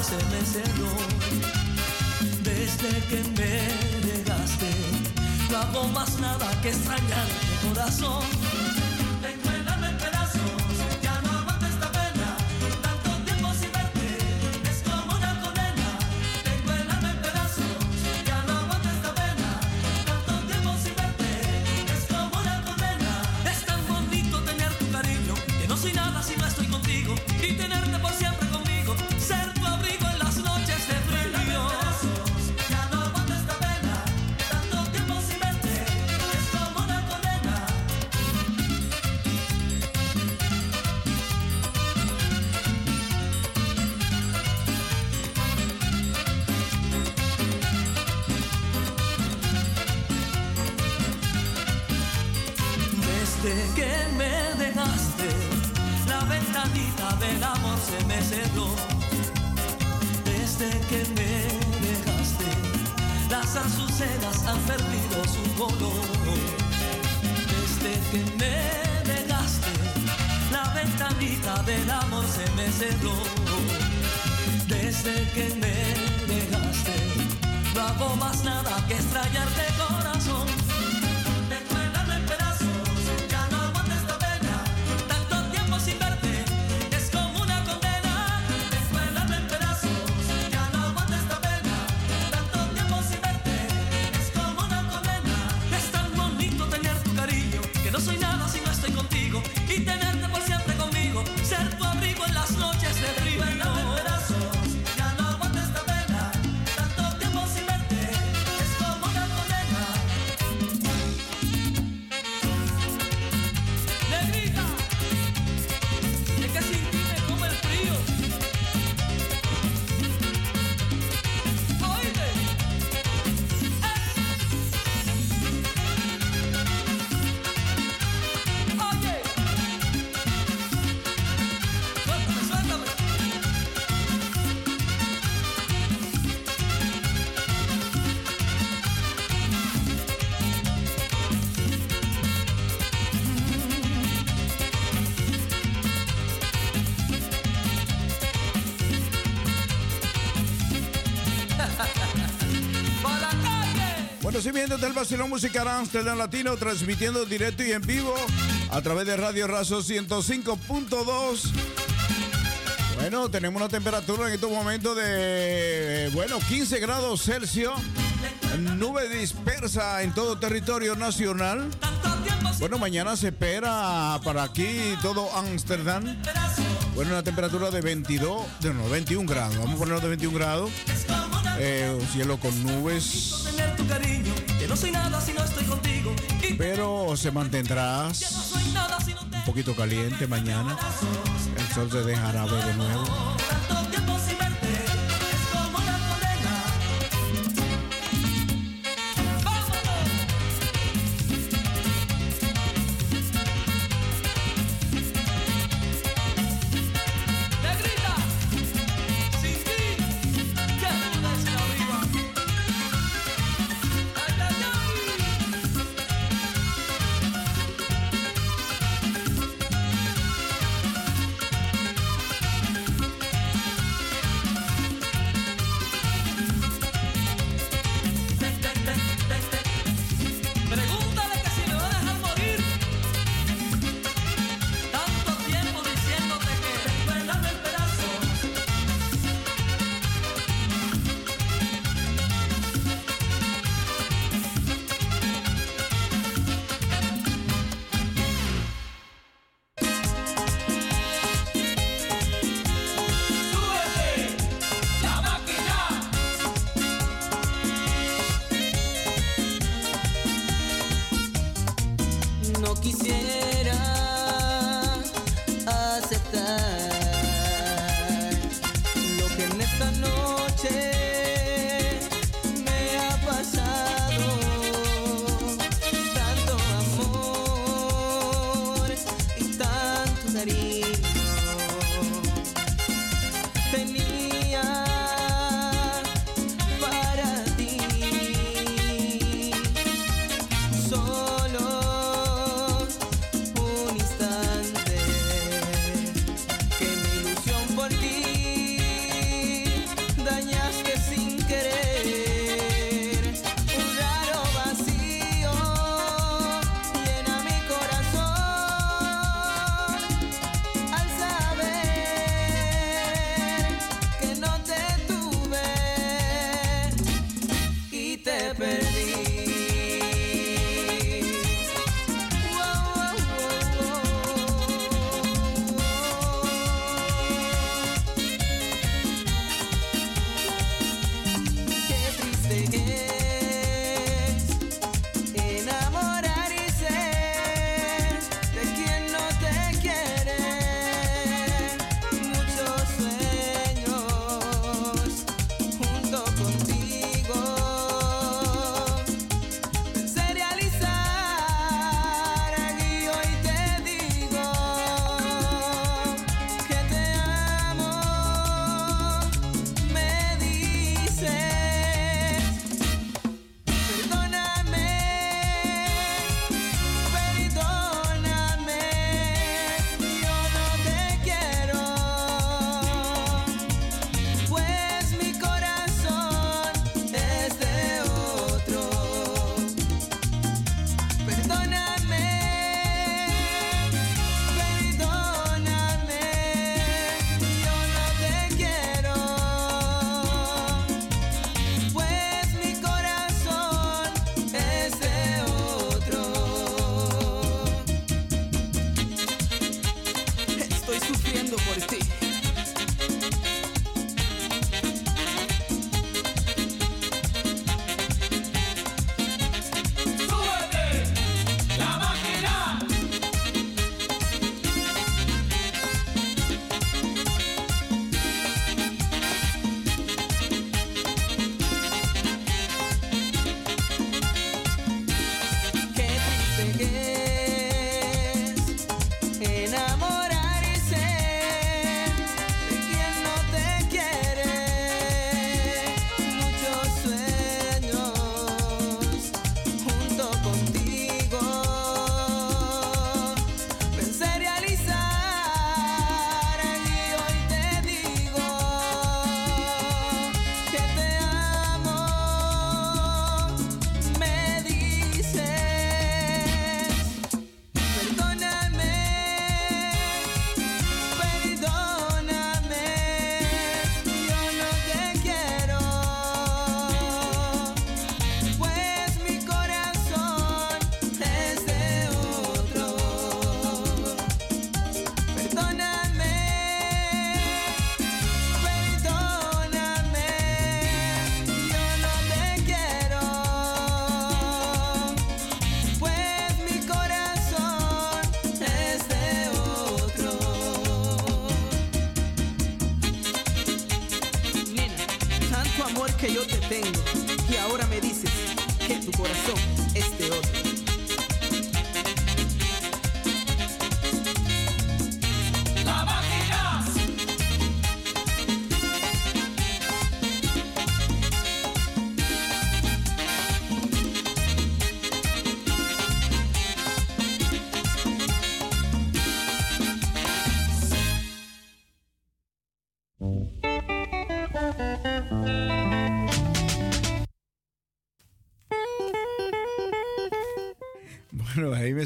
se. Desde que me dejaste, no hago más nada que extrañar. dijiste que me dejaste, la ventanita del amor se me cerró. Desde que me dejaste, las azucenas han perdido su color. Desde que me dejaste, la ventanita del amor se me cerró. Desde que me dejaste, no hago más nada que extrañarte corazón. Conocimientos del Vacilón Musical Amsterdam Latino, transmitiendo directo y en vivo a través de Radio Razo 105.2. Bueno, tenemos una temperatura en estos momentos de, bueno, 15 grados Celsius. Nube dispersa en todo territorio nacional. Bueno, mañana se espera para aquí todo Ámsterdam. Bueno, una temperatura de 22, de no, 21 grados. Vamos a ponerlo de 21 grados. Eh, un cielo con nubes. Soy nada si no estoy contigo. Pero se mantendrá soy nada si no te un poquito caliente mañana. El sol se dejará ver de nuevo.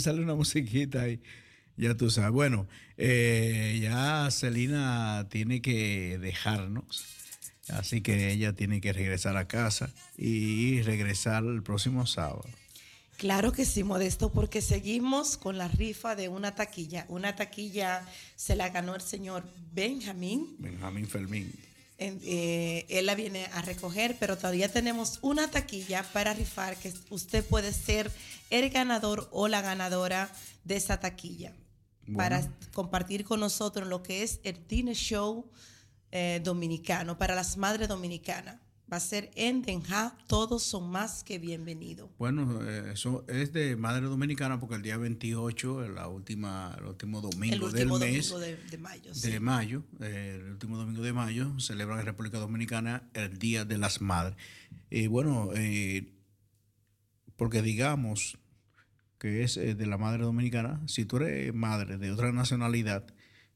Sale una musiquita ahí. Ya tú sabes. Bueno, eh, ya Celina tiene que dejarnos. Así que ella tiene que regresar a casa y regresar el próximo sábado. Claro que sí, Modesto, porque seguimos con la rifa de una taquilla. Una taquilla se la ganó el señor Benjamín. Benjamín Fermín. En- eh, él la viene a recoger, pero todavía tenemos una taquilla para rifar que usted puede ser el ganador o la ganadora de esa taquilla Bueno. para compartir con nosotros lo que es el Tine Show eh, dominicano para las madres dominicanas. Va a ser en Denja, todos son más que bienvenidos. Bueno, eh, eso es de Madre Dominicana porque el día 28, la última, el último domingo El último del mes domingo de, de mayo. de sí. mayo, eh, el último domingo de mayo, celebran en República Dominicana el Día de las Madres. Y bueno, eh, porque digamos que es eh, de la madre dominicana, si tú eres madre de otra nacionalidad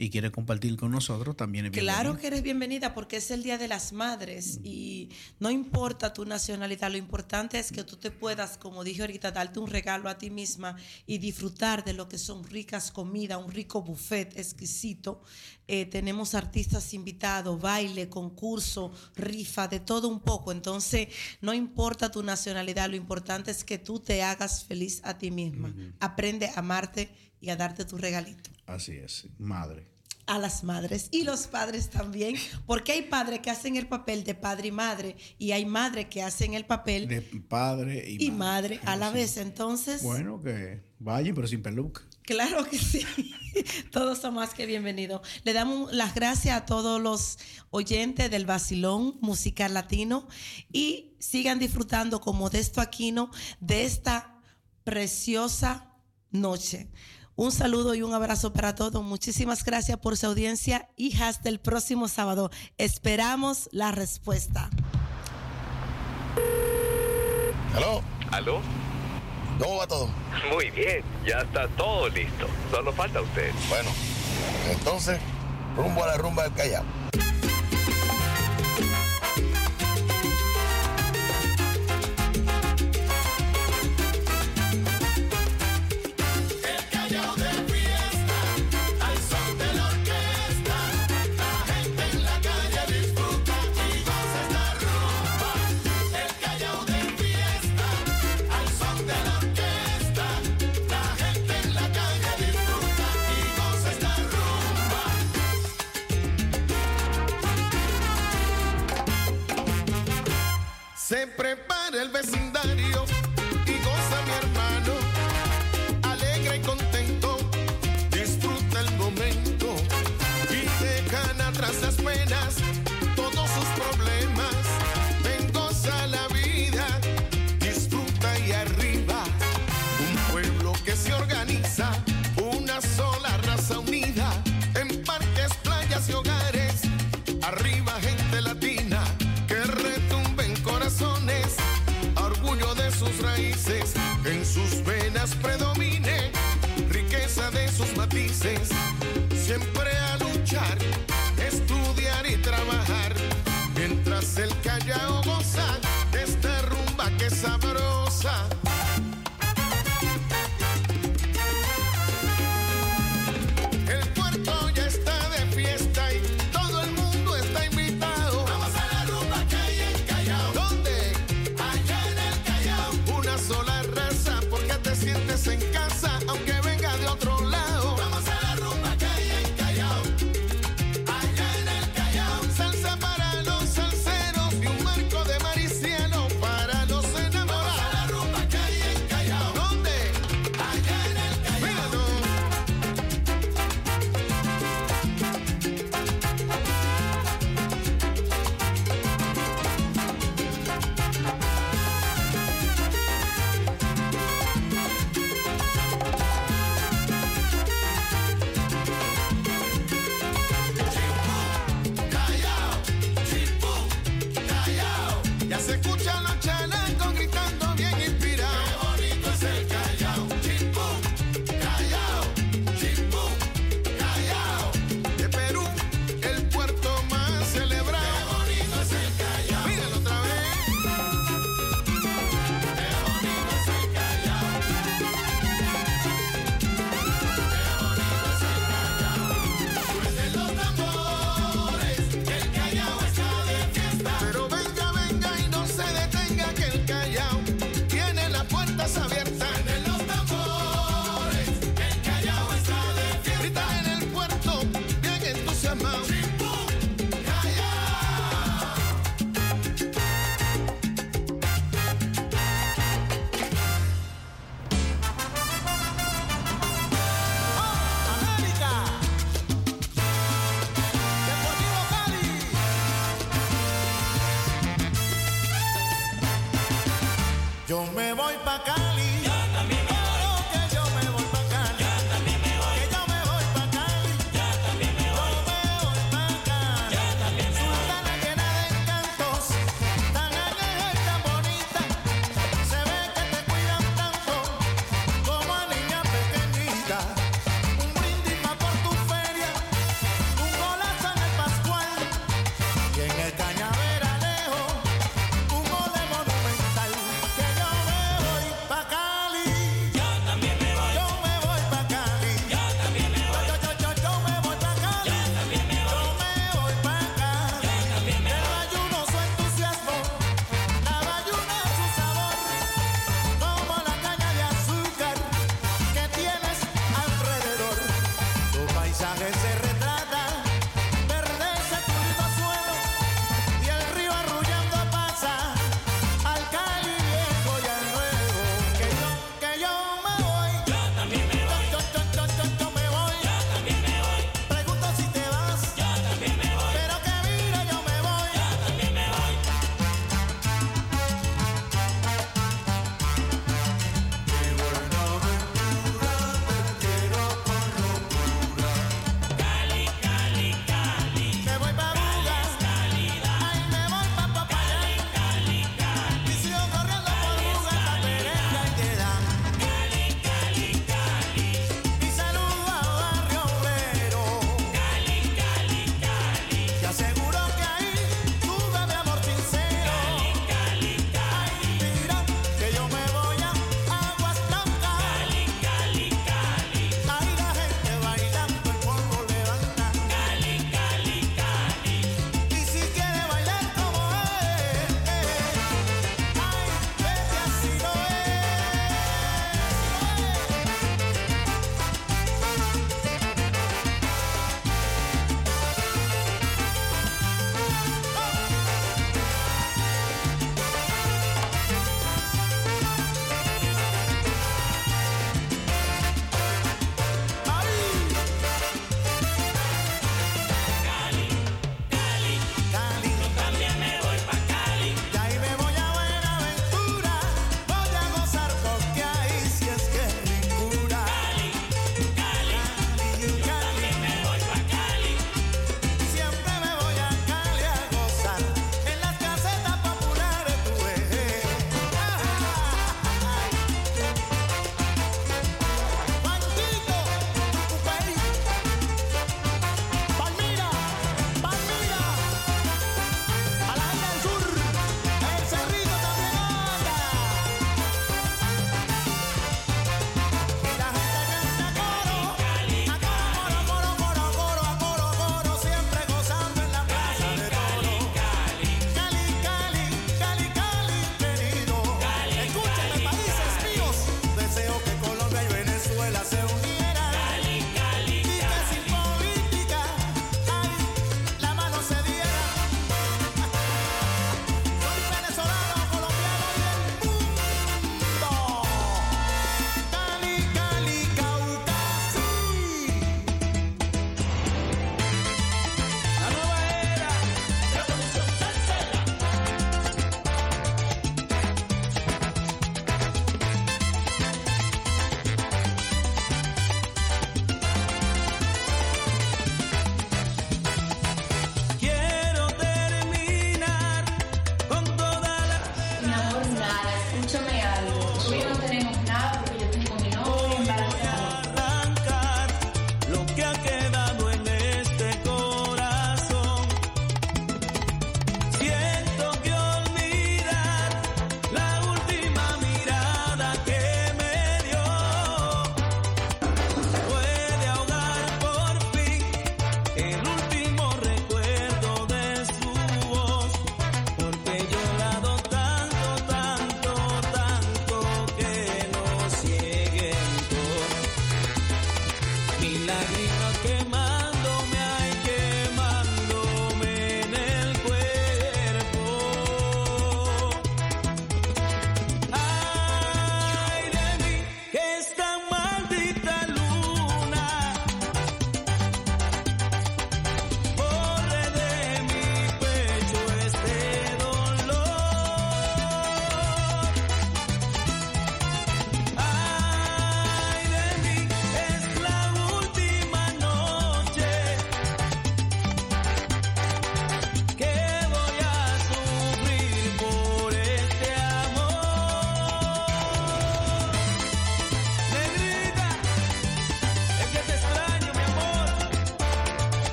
y quieres compartir con nosotros, también es bienvenido. Claro que eres bienvenida porque es el Día de las Madres y no importa tu nacionalidad, lo importante es que tú te puedas, como dije ahorita, darte un regalo a ti misma y disfrutar de lo que son ricas comidas, un rico buffet exquisito. Eh, tenemos artistas invitados, baile, concurso, rifa, de todo un poco. Entonces, no importa tu nacionalidad, lo importante es que tú te hagas feliz a ti misma. Aprende a amarte y a darte tu regalito Así es, madre. a las madres y los padres también, porque hay padres que hacen el papel de padre y madre y hay madres que hacen el papel De padre y, y madre a la vez. Entonces, Bueno, que vayan, pero sin peluca. claro que sí, todos son más que bienvenidos. Le damos las gracias a todos los oyentes del Basilón Musical Latino y sigan disfrutando con Modesto Aquino de esta preciosa noche. Un saludo y un abrazo para todos. Muchísimas gracias por su audiencia y hasta el próximo sábado. Esperamos la respuesta. ¿Aló? ¿Aló? ¿Cómo va todo? Muy bien, ya está todo listo. Solo falta usted. Bueno, entonces, rumbo a la rumba del Callao. Se prepara el vecindario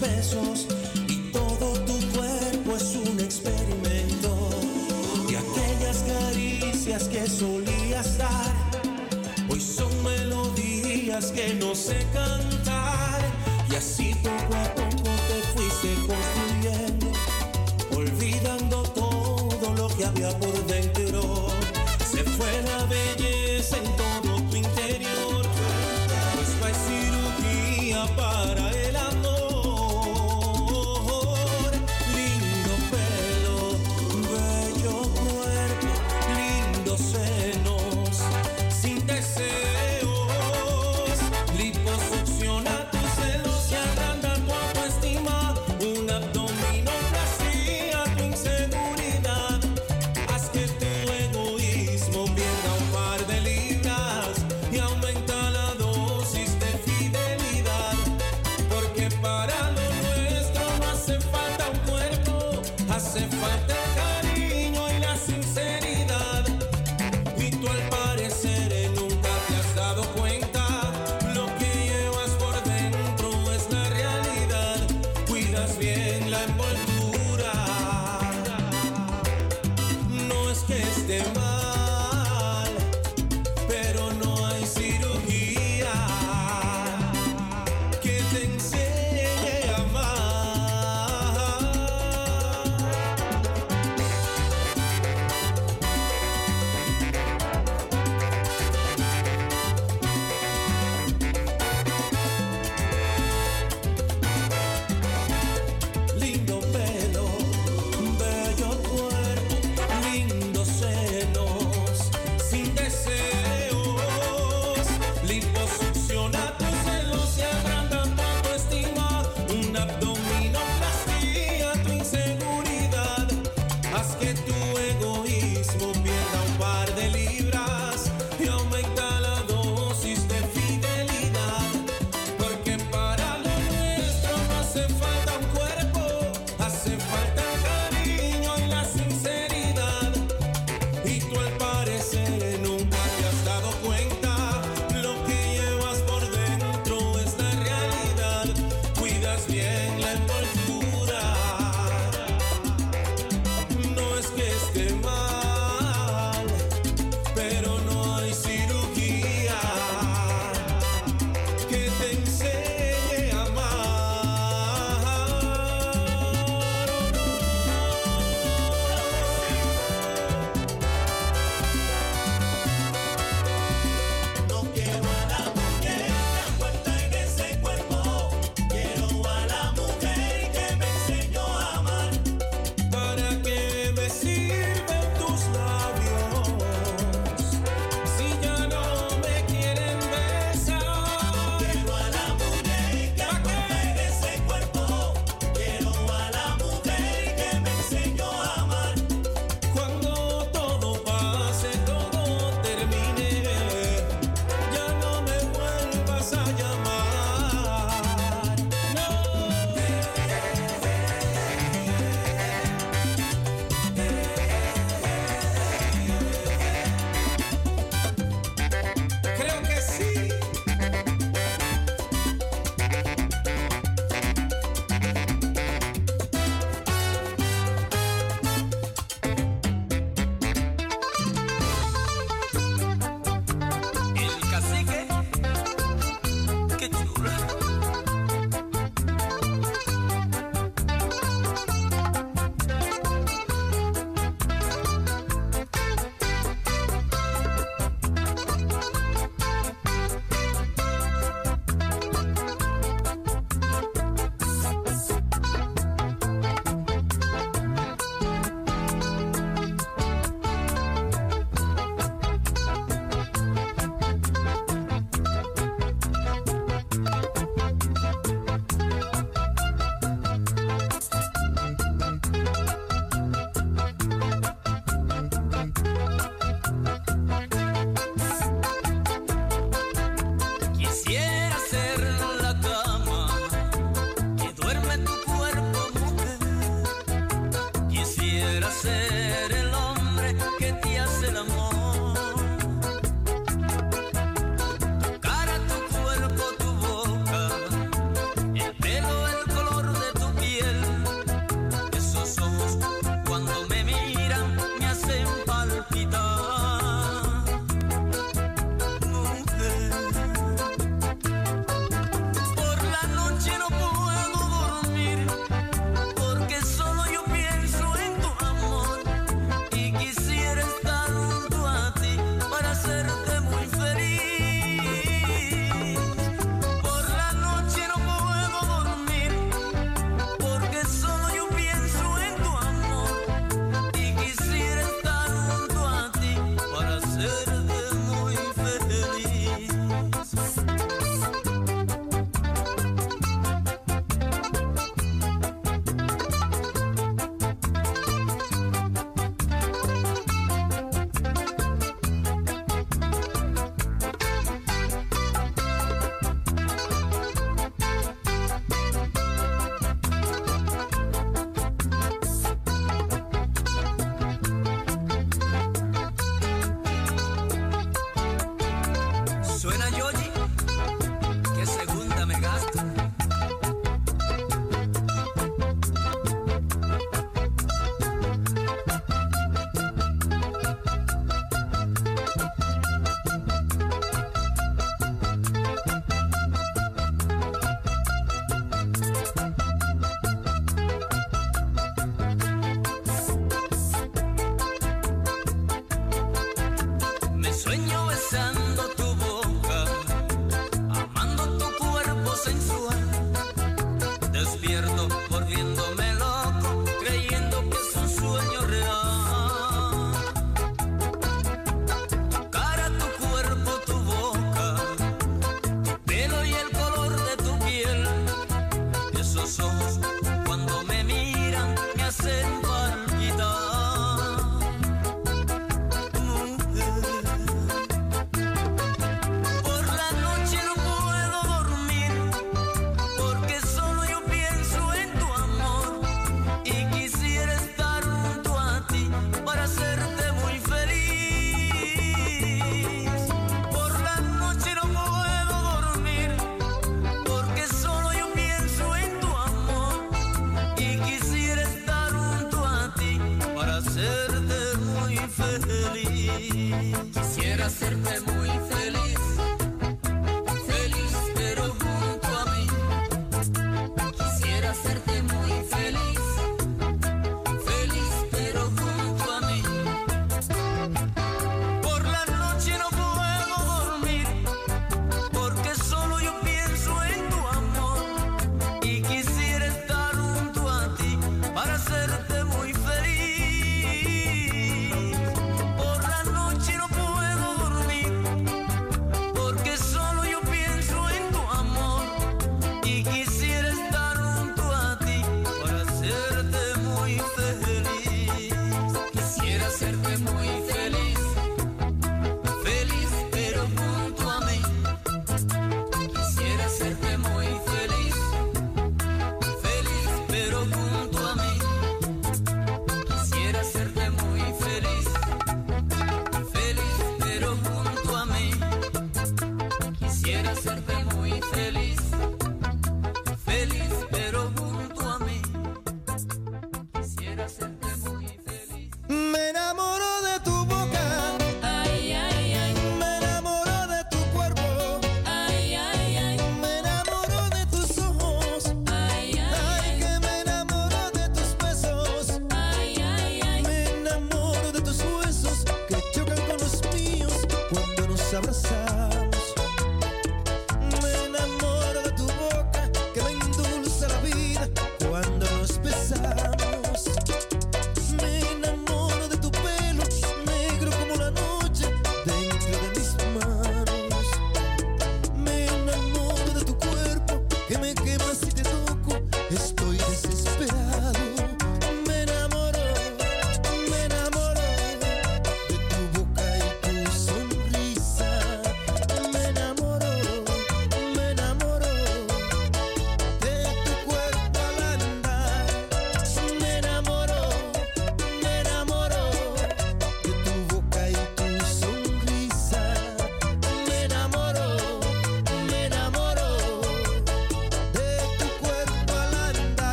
besos y todo tu cuerpo es un experimento. Y aquellas caricias que solías dar, hoy son melodías que no sé cantar. Y así poco a poco te fuiste construyendo, olvidando todo lo que había por dentro.